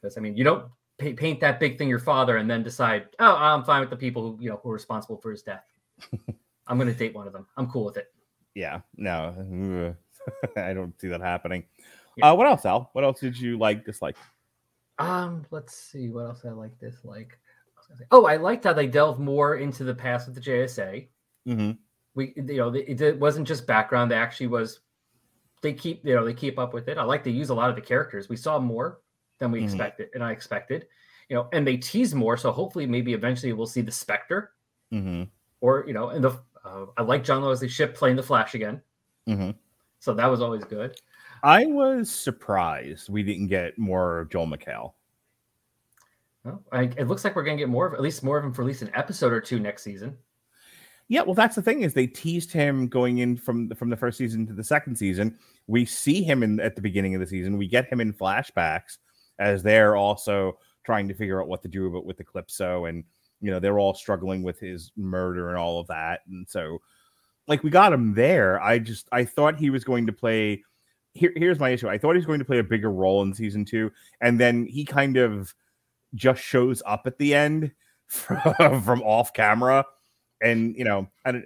S5: Because I mean, you don't pa- paint that big thing your father and then decide, oh, I'm fine with the people who you know who are responsible for his death. I'm gonna date one of them. I'm cool with it.
S4: Yeah, no, I don't see that happening.
S5: Yeah.
S4: Uh, what else, Al? What else did you like, dislike?
S5: Um, let's see what else I like this like. I was gonna say- Oh, I liked how they delved more into the past of the JSA.
S4: Mm-hmm.
S5: we you know it, it wasn't just background they actually was they keep you know they keep up with it i like they use a lot of the characters we saw more than we
S4: Mhm.
S5: expected and i expected you know and they tease more so hopefully maybe eventually we'll see the specter
S4: Mm-hmm.
S5: or you know and the uh, i like john Wesley Shipp playing the flash again
S4: Mm-hmm.
S5: so that was always good
S4: I was surprised we didn't get more of Joel McHale.
S5: well, I, it looks like we're gonna get more of at least more of him for at least an episode or two next season
S4: Yeah, well, that's the thing is they teased him going in from from the first season to the second season. We see him in at the beginning of the season. We get him in flashbacks as they're also trying to figure out what to do about with Eclipso, and you know they're all struggling with his murder and all of that. And so, like, we got him there. I just I thought he was going to play. Here, here's my issue. I thought he was going to play a bigger role in season two, and then he kind of just shows up at the end from, from off camera and you know, I don't,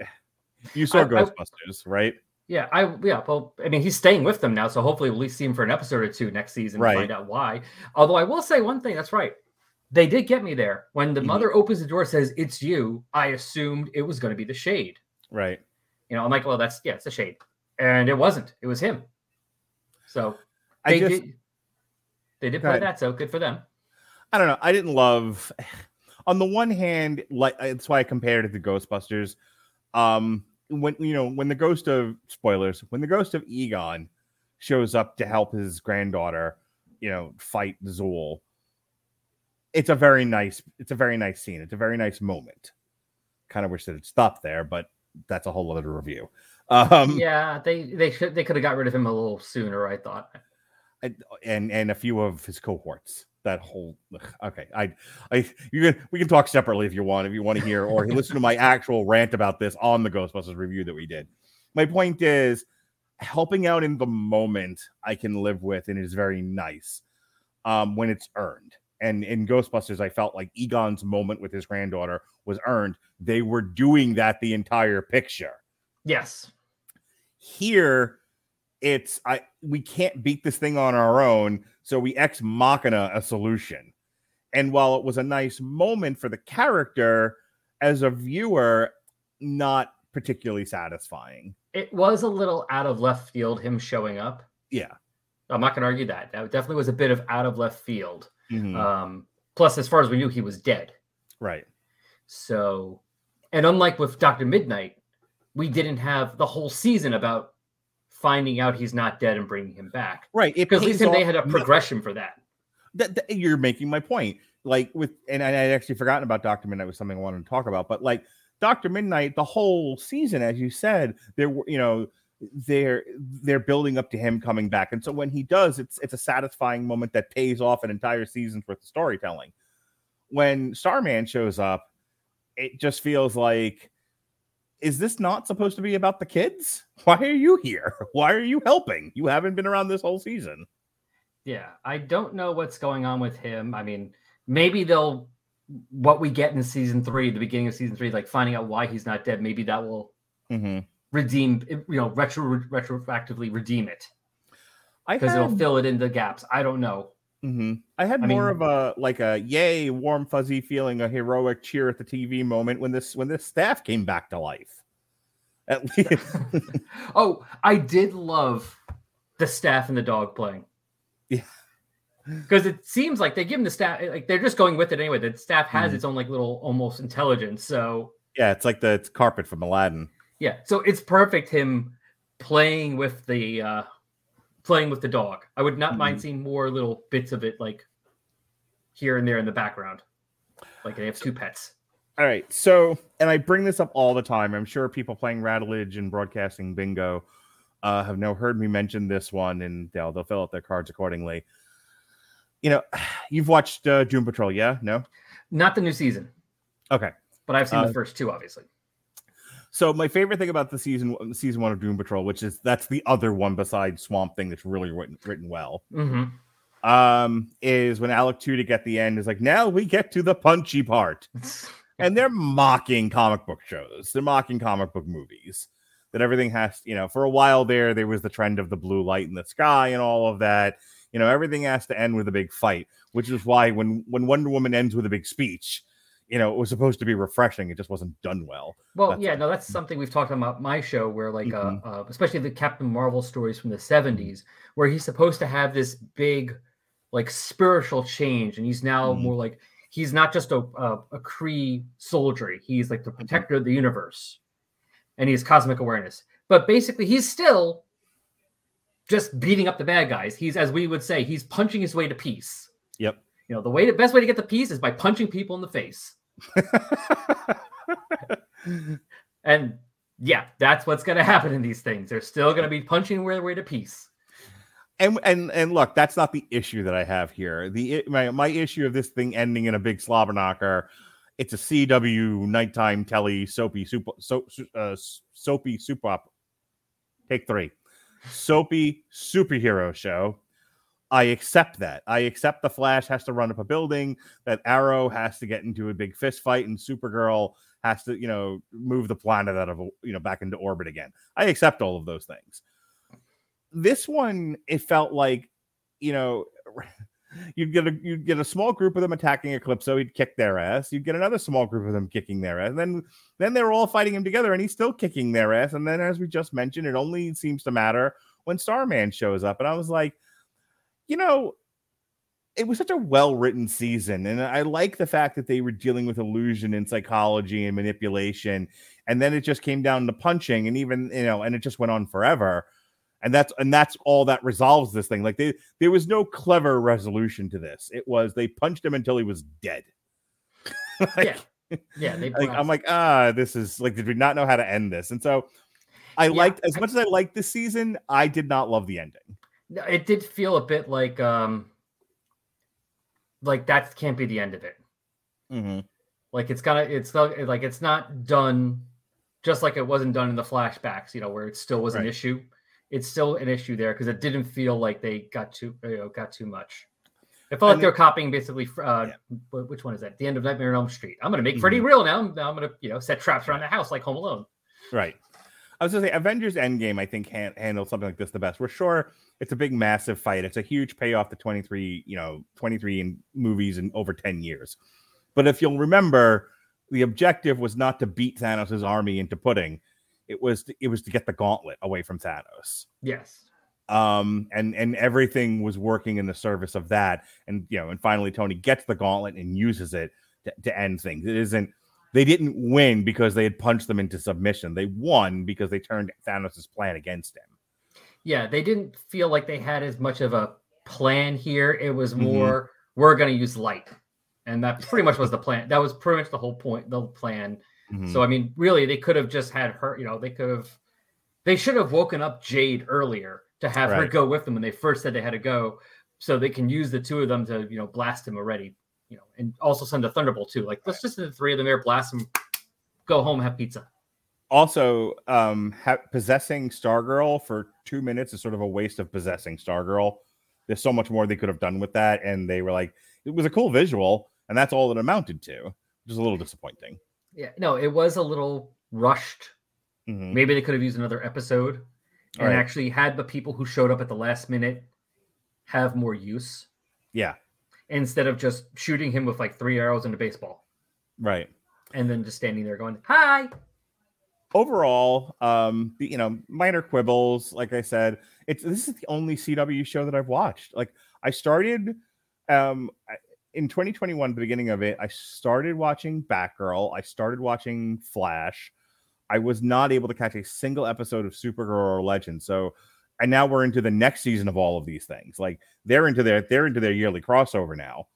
S4: you saw
S5: I- I-
S4: Ghostbusters, right?
S5: Yeah, I yeah, well, I mean, he's staying with them now, so hopefully we'll at least see him for an episode or two next season
S4: Right.
S5: to find out why. Although I will say one thing, that's right. They did get me there. When the
S4: Mhm.
S5: mother opens the door, says it's you, I assumed it was going to be the shade.
S4: Right.
S5: You know, I'm like, well, that's yeah, it's a shade. And it wasn't. It was him. So
S4: I
S5: they
S4: just,
S5: did they did play
S4: ahead.
S5: that, so good for them.
S4: I don't know. I didn't love. On the one hand, like that's why I compared it to Ghostbusters. Um, when you know when the ghost of spoilers, when the ghost of Egon shows up to help his granddaughter, you know, fight Zuul. It's a very nice. It's a very nice scene. It's a very nice moment. Kind of wish that it stopped there, but that's a whole other review. Um,
S5: yeah, they they should they could have got rid of him a little sooner, I thought.
S4: and and a few of his cohorts. That whole ugh, okay, I I you can we can talk separately if you want if you want to hear or listen to my actual rant about this on the Ghostbusters review that we did. My point is helping out in the moment I can live with and is very nice um when it's earned. And in Ghostbusters, I felt like Egon's moment with his granddaughter was earned. They were doing that the entire picture
S5: Yes.
S4: here it's i we can't beat this thing on our own so we ex machina a solution and while it was a nice moment for the character as a viewer not particularly satisfying
S5: It was a little out of left field him showing up.
S4: yeah
S5: I'm not going to argue that. That definitely was a bit of out of left field.
S4: Mhm.
S5: Um, plus, as far as we knew, he was dead.
S4: right
S5: So, and unlike with Doctor Midnight, we didn't have the whole season about finding out he's not dead and bringing him back.
S4: right
S5: Because at least they had a
S4: no,
S5: progression for that.
S4: that, that- you're making my point. Like with, and I would actually forgotten about Doctor Midnight was something I wanted to talk about. But like Doctor Midnight, the whole season, as you said, there were, you know, they're they're building up to him coming back, and so when he does, it's it's a satisfying moment that pays off an entire season's worth of storytelling. When Starman shows up, it just feels like. Is this not supposed to be about the kids? Why are you here? Why are you helping? You haven't been around this whole season.
S5: Yeah, I don't know what's going on with him. I mean, maybe they'll what we get in season three, the beginning of season three, like finding out why he's not dead. Maybe that will
S4: Mm-hmm.
S5: redeem, you know, retro retroactively redeem it
S4: I
S5: because it'll fill it in the gaps. I don't know.
S4: Hmm I had
S5: I
S4: more
S5: mean-
S4: of a like a yay, warm fuzzy feeling, a heroic cheer at the TV moment when this when this staff came back to life. At least,
S5: oh, I did love the staff and the dog playing.
S4: Yeah.
S5: Because it seems like they give them the staff, like they're just going with it anyway. The staff has
S4: Mhm.
S5: its own like little almost intelligence. So
S4: yeah, it's like the it's carpet from Aladdin.
S5: yeah, so it's perfect him playing with the uh playing with the dog. I would not mind seeing more little bits of it like here and there in the background. Like they have two pets.
S4: All right, so and I bring this up all the time. I'm sure people playing Rattledge and broadcasting bingo uh, have now heard me mention this one, and they'll they'll fill out their cards accordingly. You know, you've watched uh, Doom Patrol, yeah? No,
S5: Not the new season,
S4: okay.
S5: but I've seen
S4: Uh,
S5: the first two, obviously.
S4: So my favorite thing about the season season one of Doom Patrol, which is that's the other one besides Swamp Thing that's really written, written well,
S5: hmm
S4: um, is when Alec Tudyk at the end is like, now we get to the punchy part, and they're mocking comic book shows, they're mocking comic book movies. That everything has, you know, for a while there, there was the trend of the blue light in the sky and all of that. You know, everything has to end with a big fight, which is why when when Wonder Woman ends with a big speech, you know, it was supposed to be refreshing. It just wasn't done well.
S5: Well,
S4: That's-
S5: yeah, no, that's something we've talked about my show where, like,
S4: Mhm.
S5: uh, uh, especially the Captain Marvel stories from the 70s, where he's supposed to have this big, like, spiritual change. And he's now
S4: Mhm.
S5: more like, he's not just a, a, a Kree soldier, he's like the protector of the universe and he has cosmic awareness. But basically, he's still just beating up the bad guys. He's, as we would say, he's punching his way to peace.
S4: Yep.
S5: You know, the way, the best way to get the peace is by punching people in the face. And yeah, that's what's going to happen in these things. They're still going to be punching their way to peace.
S4: And and and look, that's not the issue that I have here. The my my issue of this thing ending in a big slobber knocker. It's a CW nighttime telly soapy super so, uh, soapy soup op. Take three, soapy superhero show. I accept that. I accept the Flash has to run up a building, that Arrow has to get into a big fist fight, and Supergirl has to, you know, move the planet out of, you know, back into orbit again. I accept all of those things. This one, it felt like, you know, you'd get a you'd get a small group of them attacking Eclipso, he'd kick their ass. You'd get another small group of them kicking their ass. And then then they were all fighting him together, and he's still kicking their ass. And then, as we just mentioned, it only seems to matter when Starman shows up. And I was like, you know, it was such a well written season. And I like the fact that they were dealing with illusion and psychology and manipulation. And then it just came down to punching and even, you know, and it just went on forever. And that's and that's all that resolves this thing. Like they there was no clever resolution to this. It was they punched him until he was dead.
S5: like, yeah. Yeah. They
S4: like, I'm like, ah, this is like, did we not know how to end this? And so I yeah, liked as much as I liked this season, I did not love the ending.
S5: It did feel a bit like um like that can't be the end of it.
S4: Mm-hmm.
S5: Like it's gotta, it's like it's not done, just like it wasn't done in the flashbacks. You know, where it still was right. an issue. It's still an issue there because it didn't feel like they got too, you know, got too much. It felt and like they're copying basically. Uh, yeah. Which one is that? The end of Nightmare on Elm Street. I'm going to make mm-hmm. Freddy real now. I'm, I'm going to, you know, set traps around the house like Home Alone.
S4: Right. I was going to say Avengers Endgame. I think han- handled something like this the best. We're sure it's a big, massive fight. It's a huge payoff to 23, you know, 23 in movies in over 10 years. But if you'll remember, the objective was not to beat Thanos' army into pudding. It was to, it was to get the gauntlet away from Thanos.
S5: Yes.
S4: Um, and and everything was working in the service of that. And you know, and finally Tony gets the gauntlet and uses it to, to end things. It isn't they didn't win because they had punched them into submission. They won because they turned Thanos' plan against him
S5: yeah, they didn't feel like they had as much of a plan here. It was mm-hmm. more mm-hmm. we're going to use light, and that pretty much was the plan. That was pretty much the whole point, the plan. Mm-hmm. So I mean, really, they could have just had her. You know, they could have. They should have woken up Jade earlier to have right. her go with them when they first said they had to go, so they can use the two of them to you know blast him already. You know, and also send a thunderbolt too. Like let's just send the three of them here, blast them, go home, have pizza.
S4: Also um ha- possessing stargirl for two minutes is sort of a waste of possessing stargirl. There's so much more they could have done with that and they were like it was a cool visual and that's all it amounted to which is a little disappointing.
S5: Yeah no it was a little rushed. Mm-hmm. maybe they could have used another episode and right. actually had the people who showed up at the last minute have more use.
S4: Yeah
S5: instead of just shooting him with like three arrows in a baseball
S4: right
S5: and then just standing there going hi
S4: overall, um, you know, minor quibbles. Like I said, it's this is the only CW show that I've watched. Like I started um in 2021, the beginning of it, I started watching Batgirl. I started watching Flash. I was not able to catch a single episode of Supergirl or Legend. So and now we're into the next season of all of these things. Like they're into their they're into their yearly crossover now.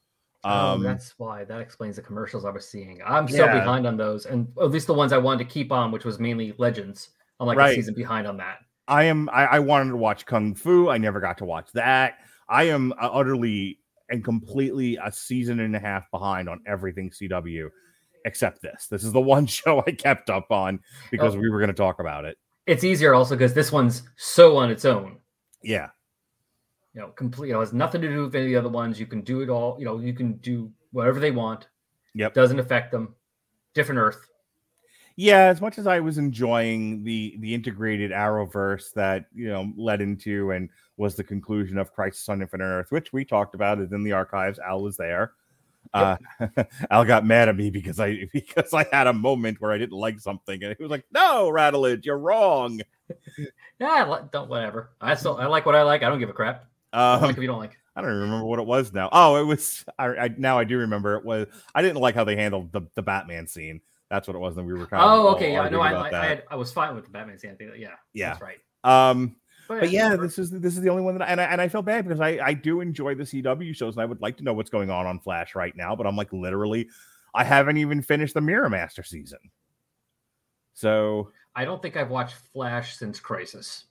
S5: Oh, um, oh, that's why that explains the commercials I was seeing. I'm so yeah. behind on those, and at least the ones I wanted to keep on, which was mainly Legends. I'm like right. a season behind on that.
S4: I am. I, I, wanted to watch Kung Fu. I never got to watch that. I am uh, utterly and completely a season and a half behind on everything CW, except this. This is the one show I kept up on because oh. we were going to talk about it.
S5: It's easier also because this one's so on its own.
S4: Yeah
S5: you know, complete. You know, has nothing to do with any of the other ones. You can do it all. You know, you can do whatever they want.
S4: Yep,
S5: doesn't affect them. Different Earth.
S4: Yeah, as much as I was enjoying the the integrated Arrowverse that you know led into and was the conclusion of Crisis on Infinite Earth, which we talked about, is in the archives. Al was there. Yep. Uh, Al got mad at me because I because I had a moment where I didn't like something, and he was like, "No, Radulich, you're wrong."
S5: yeah, don't whatever. I still I like what I like. I don't give a crap.
S4: Um,
S5: like if you don't like.
S4: I don't remember what it was now. Oh, it was. I, I, now I do remember it was. I didn't like how they handled the, the Batman scene. That's what it was. And we were kind
S5: of. Oh, okay. Yeah. No, I, I, I, had, I was fine with the Batman scene. I think. Yeah. Yeah. That's right.
S4: Um. But, but yeah, this is this is the only one that I, and I and I feel bad because I I do enjoy the CW shows and I would like to know what's going on on Flash right now, but I'm like literally, I haven't even finished the Mirror Master season. So
S5: I don't think I've watched Flash since Crisis.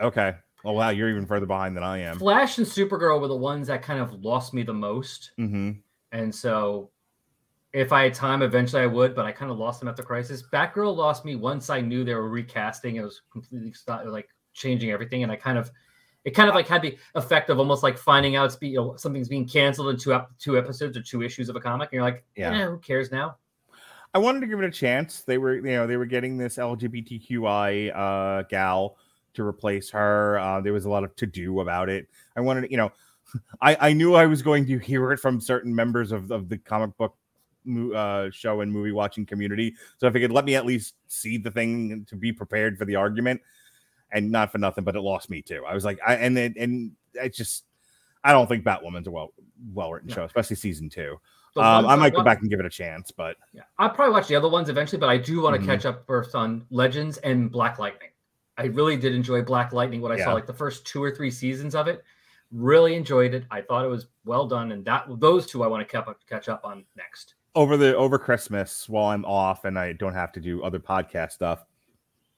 S4: okay. Oh wow, you're even further behind than I am.
S5: Flash and Supergirl were the ones that kind of lost me the most.
S4: hmm
S5: And so if I had time, eventually I would, but I kind of lost them after Crisis. Batgirl lost me once I knew they were recasting. It was completely like changing everything. And I kind of, it kind of like had the effect of almost like finding out it's be, you know, something's being canceled in two, ep- two episodes or two issues of a comic. And you're like,
S4: Yeah.
S5: yeah, who cares now?
S4: I wanted to give it a chance. They were, you know, they were getting this LGBTQI uh, gal to replace her. Uh, there was a lot of to do about it. I wanted, you know, I I knew I was going to hear it from certain members of of the comic book uh, show and movie watching community. So if it could let me at least see the thing to be prepared for the argument, and not for nothing, but it lost me too. I was like, I and it, and it's just. I don't think Batwoman's a well well written
S5: No.
S4: show, especially season two. Um, I might go back and give it a chance, but
S5: Yeah, I'll probably watch the other ones eventually, but I do want to
S4: Mhm.
S5: catch up first on Legends and Black Lightning. I really did enjoy Black Lightning. What I
S4: Yeah.
S5: saw, like the first two or three seasons of it, really enjoyed it. I thought it was well done, and that those two I want to catch up, catch up on next.
S4: over the over Christmas while I'm off and I don't have to do other podcast stuff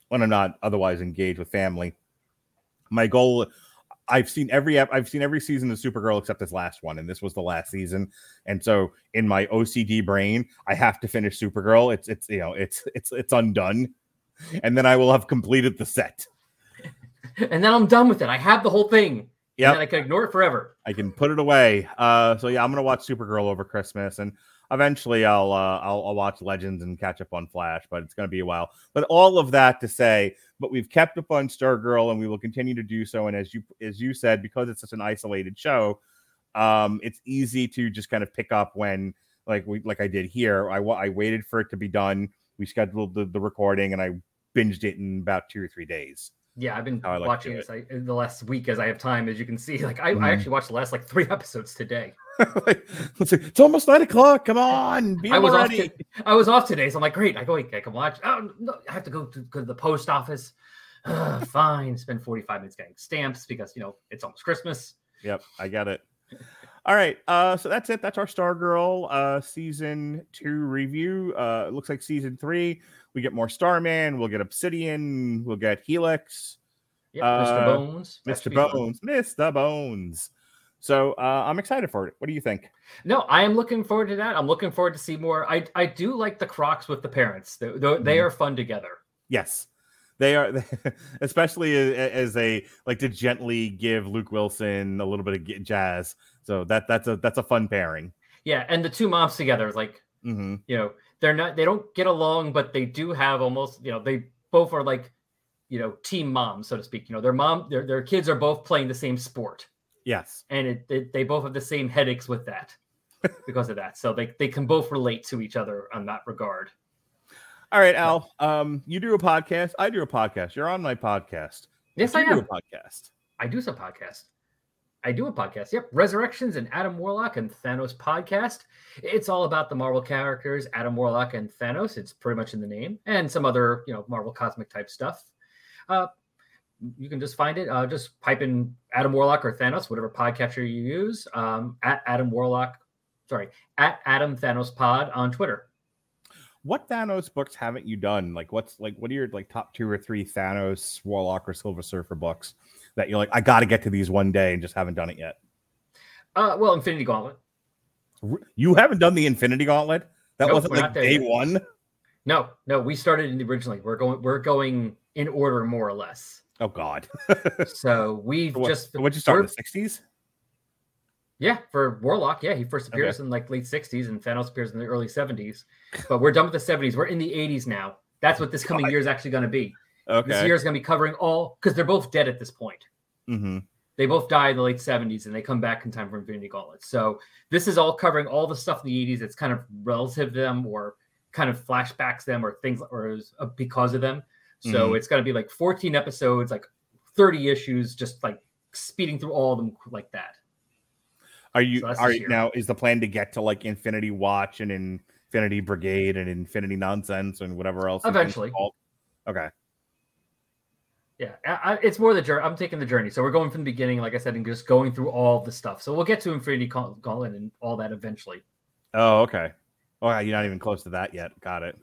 S4: when I'm not otherwise engaged with family. My goal I've seen every I've seen every season of Supergirl except this last one, and this was the last season. And so in my OCD brain, I have to finish Supergirl. It's it's you know it's it's it's undone, and then I will have completed the set.
S5: And then I'm done with it. I have the whole thing.
S4: Yep.
S5: And I can ignore it forever.
S4: I can put it away. Uh, so yeah, I'm gonna watch Supergirl over Christmas, and eventually I'll, uh, I'll I'll watch Legends and catch up on Flash, but it's gonna be a while. But all of that to say, but we've kept up on Stargirl, and we will continue to do so. And as you as you said, because it's such an isolated show, um, it's easy to just kind of pick up when like we like I did here. I I waited for it to be done. We scheduled the, the recording, and I binged it in about two or three days.
S5: Yeah, I've been
S4: like
S5: watching this I, the last week as I have time, as you can see. Like I,
S4: Mhm.
S5: I actually watched the last like three episodes today.
S4: like, let's it's almost nine o'clock. Come on, be
S5: I was off.
S4: ready.
S5: To, I was off today, so I'm like, great. I go. I can watch. Oh no, I have to go to, go to the post office. Ugh, fine. Spend 45 minutes getting stamps because you know it's almost Christmas.
S4: Yep, I get it. All right, uh, so that's it. That's our Stargirl uh season two review. Uh, it looks like season three. We get more Starman. We'll get Obsidian. We'll get Helix.
S5: Yep,
S4: Uh,
S5: Mr. Bones. That should
S4: Mr. Bones. Mr. Bones. So uh, I'm excited for it. What do you think?
S5: No, I am looking forward to that. I'm looking forward to see more. I I do like the Crocks with the parents. They, they, they
S4: Mhm.
S5: are fun together.
S4: Yes, they are, especially as they like to gently give Luke Wilson a little bit of jazz. So that that's a that's a fun pairing.
S5: Yeah, and the two moms together, like
S4: hmm
S5: you know, they're not they don't get along, but they do have almost you know they both are like you know team moms, so to speak. You know, their mom their their kids are both playing the same sport.
S4: Yes.
S5: and it, it, they both have the same headaches with that because of that. So they, they can both relate to each other on that regard.
S4: All right, Al. Um, you do a podcast. I do a podcast. You're on my podcast.
S5: Yes,
S4: you
S5: I
S4: do
S5: am.
S4: a podcast.
S5: I do some podcast. I do a podcast. Yep, Resurrections and Adam Warlock and Thanos podcast. It's all about the Marvel characters, Adam Warlock and Thanos. It's pretty much in the name, and some other you know Marvel cosmic type stuff. Uh, you can just find it. Uh, just pipe in Adam Warlock or Thanos, whatever podcatcher you use. Um, at Adam Warlock, sorry, at Adam Thanos Pod on Twitter.
S4: What Thanos books haven't you done? Like, what's like, what are your like top two or three Thanos, Warlock, or Silver Surfer books that you're like, I got to get to these one day and just haven't done it yet?
S5: Uh, well, Infinity Gauntlet.
S4: You haven't done the Infinity Gauntlet? That
S5: Nope,
S4: wasn't like day
S5: yet.
S4: one.
S5: No, no, we started in the originally. We're going we're going in order more or less.
S4: Oh God.
S5: So we've
S4: what,
S5: just
S4: what'd you start in the sixties?
S5: Yeah, for Warlock, yeah, he first appears in like late 60s and Thanos appears in the early 70s. But we're done with the 70s. We're in the 80s now. That's what this coming
S4: God.
S5: year is actually going to be. This year is going to be covering all because they're both dead at this point.
S4: hmm
S5: They both die in the late 70s and they come back in time for Infinity Gauntlet. So this is all covering all the stuff in the 80s that's kind of relative to them or kind of flashbacks them or things or uh, because of them. So
S4: Mhm.
S5: it's going to be like 14 episodes, like 30 issues, just like speeding through all of them like that.
S4: Are you
S5: So
S4: are you now? Is the plan to get to like Infinity Watch and Infinity Brigade and Infinity Nonsense and whatever else? these things are
S5: Eventually.
S4: Okay.
S5: Yeah, I, I- it's more the journey. I'm taking the journey. So we're going from the beginning, like I said, and just going through all the stuff. So we'll get to Infinity Gaunt- Gauntlet and all that eventually.
S4: Oh, okay. Oh, yeah, you're not even close to that yet. Got it.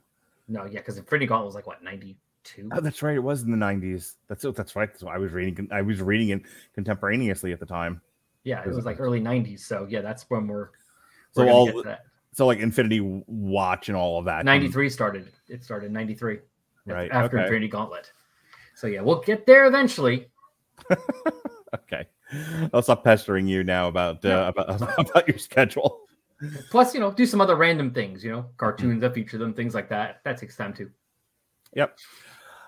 S5: No, yeah, because Infinity Gauntlet was like what ninety two.
S4: Oh, that's right. It was in the '90s. That's that's right. Why I was reading. I was reading it contemporaneously at the time.
S5: Yeah, it
S4: was
S5: was like early '90s. So yeah, that's when we're.
S4: So
S5: we're
S4: all-. So like Infinity Watch and all of that.
S5: '93 started. It started '93.
S4: Right,
S5: after
S4: okay.
S5: Infinity Gauntlet. So yeah, we'll get there eventually.
S4: Okay. I'll stop pestering you now about uh,
S5: No.
S4: about about your schedule.
S5: Plus, you know, do some other random things. You know, cartoons that feature them, things like that. That takes time too.
S4: Yep.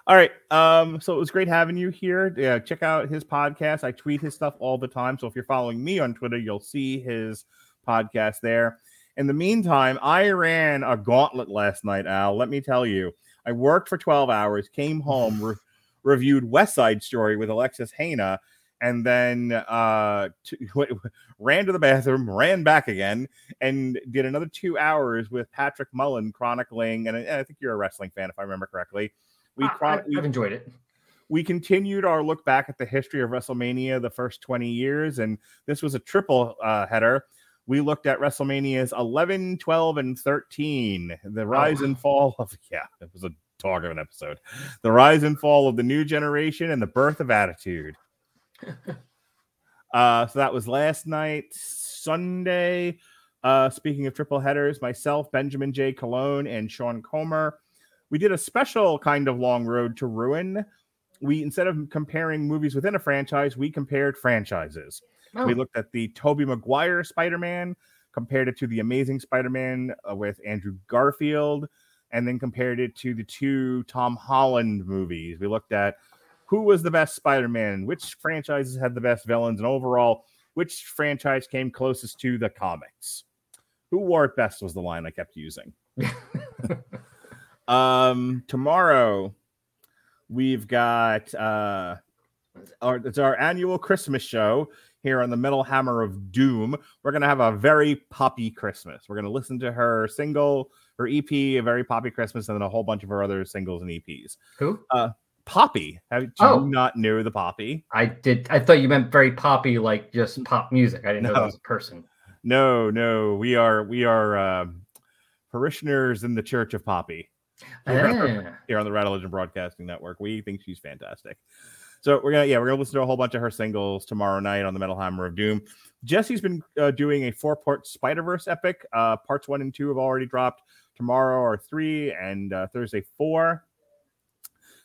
S4: All right. Um, so it was great having you here. Yeah, check out his podcast. I tweet his stuff all the time. So if you're following me on Twitter, you'll see his podcast there. In the meantime, I ran a gauntlet last night, Al. Let me tell you, I worked for 12 hours, came home, re- reviewed West Side Story with Alexis Hana, and then uh, t- ran to the bathroom, ran back again, and did another two hours with Patrick Mullen chronicling. And I, I think you're a wrestling fan, if I remember correctly. We,
S5: I,
S4: chron-
S5: I,
S4: we
S5: have enjoyed it.
S4: we continued our look back at the history of WrestleMania, the first 20 years, and this was a triple uh, header. We looked at WrestleManias 11, 12, and 13, the rise and fall of, yeah, it was a dog of an episode. The rise and fall of the new generation and the birth of attitude. uh, so that was last night, Sunday. Uh, speaking of triple headers, myself, Benjamin J. Cologne, and Sean Comer, we did a special kind of long road to ruin we instead of comparing movies within a franchise, we compared franchises.
S5: Oh,
S4: We looked at the Tobey Maguire Spider-Man, compared it to the Amazing Spider-Man uh, with Andrew Garfield, and then compared it to the two Tom Holland movies. We looked at who was the best Spider-Man, which franchises had the best villains, and overall, which franchise came closest to the comics. Who wore it best was the line I kept using. um, tomorrow we've got uh our it's our annual Christmas show here on the Metal Hammer of Doom. We're gonna have a very poppy Christmas. We're gonna listen to her single, her EP, a very poppy Christmas, and then a whole bunch of her other singles and EPs.
S5: who?
S4: Poppy, have do
S5: Oh.
S4: you not know the Poppy?
S5: I did. I thought you meant very poppy, like just pop music. I didn't know
S4: No.
S5: that was a person.
S4: No, no, we are we are um parishioners in the Church of Poppy.
S5: Ah,
S4: here on the Rattle Legend Broadcasting Network. We think she's fantastic. So we're gonna yeah we're gonna listen to a whole bunch of her singles tomorrow night on the Metal Hammer of Doom. Jesse's been uh, doing a four part Spider Verse epic. Uh, parts one and two have already dropped. Tomorrow are three and uh, Thursday four.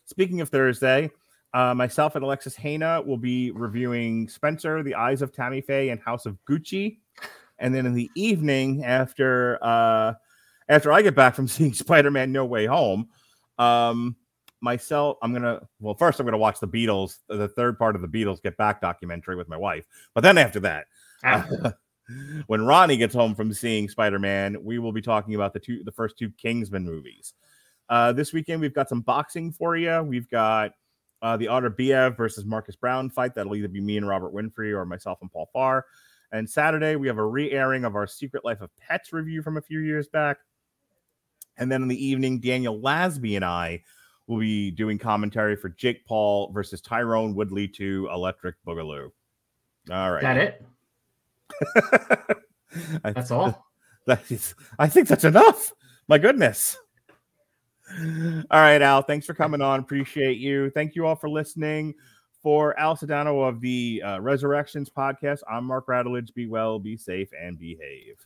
S4: Speaking of Thursday, uh, myself and Alexis Hana will be reviewing Spencer, The Eyes of Tammy Faye, and House of Gucci. And then in the evening, after uh, after I get back from seeing Spider Man No Way Home, um, myself, I'm gonna well, first I'm gonna watch the Beatles, the third part of the Beatles Get Back documentary with my wife. But then after that,
S5: ah,
S4: when Ronnie gets home from seeing Spider Man, we will be talking about the two, the first two Kingsman movies. Uh, this weekend we've got some boxing for you. We've got uh, Beterbiev versus Marcus Browne fight. That'll either be me and Robert Winfrey or myself and Paul Farr. And Saturday we have a re-airing of our Secret Life of Pets review from a few years back. And then in the evening, Daniel Lasby and I will be doing commentary for Jake Paul versus Tyrone Woodley to Electric Boogaloo. All right.
S5: that it?
S4: I-
S5: That's all.
S4: that is, I think that's enough. My goodness. All right, Al. Thanks for coming on. Appreciate you. Thank you all for listening. For Al Sedano of the uh, Resurrections podcast, I'm Mark Radulich. Be well, be safe, and behave.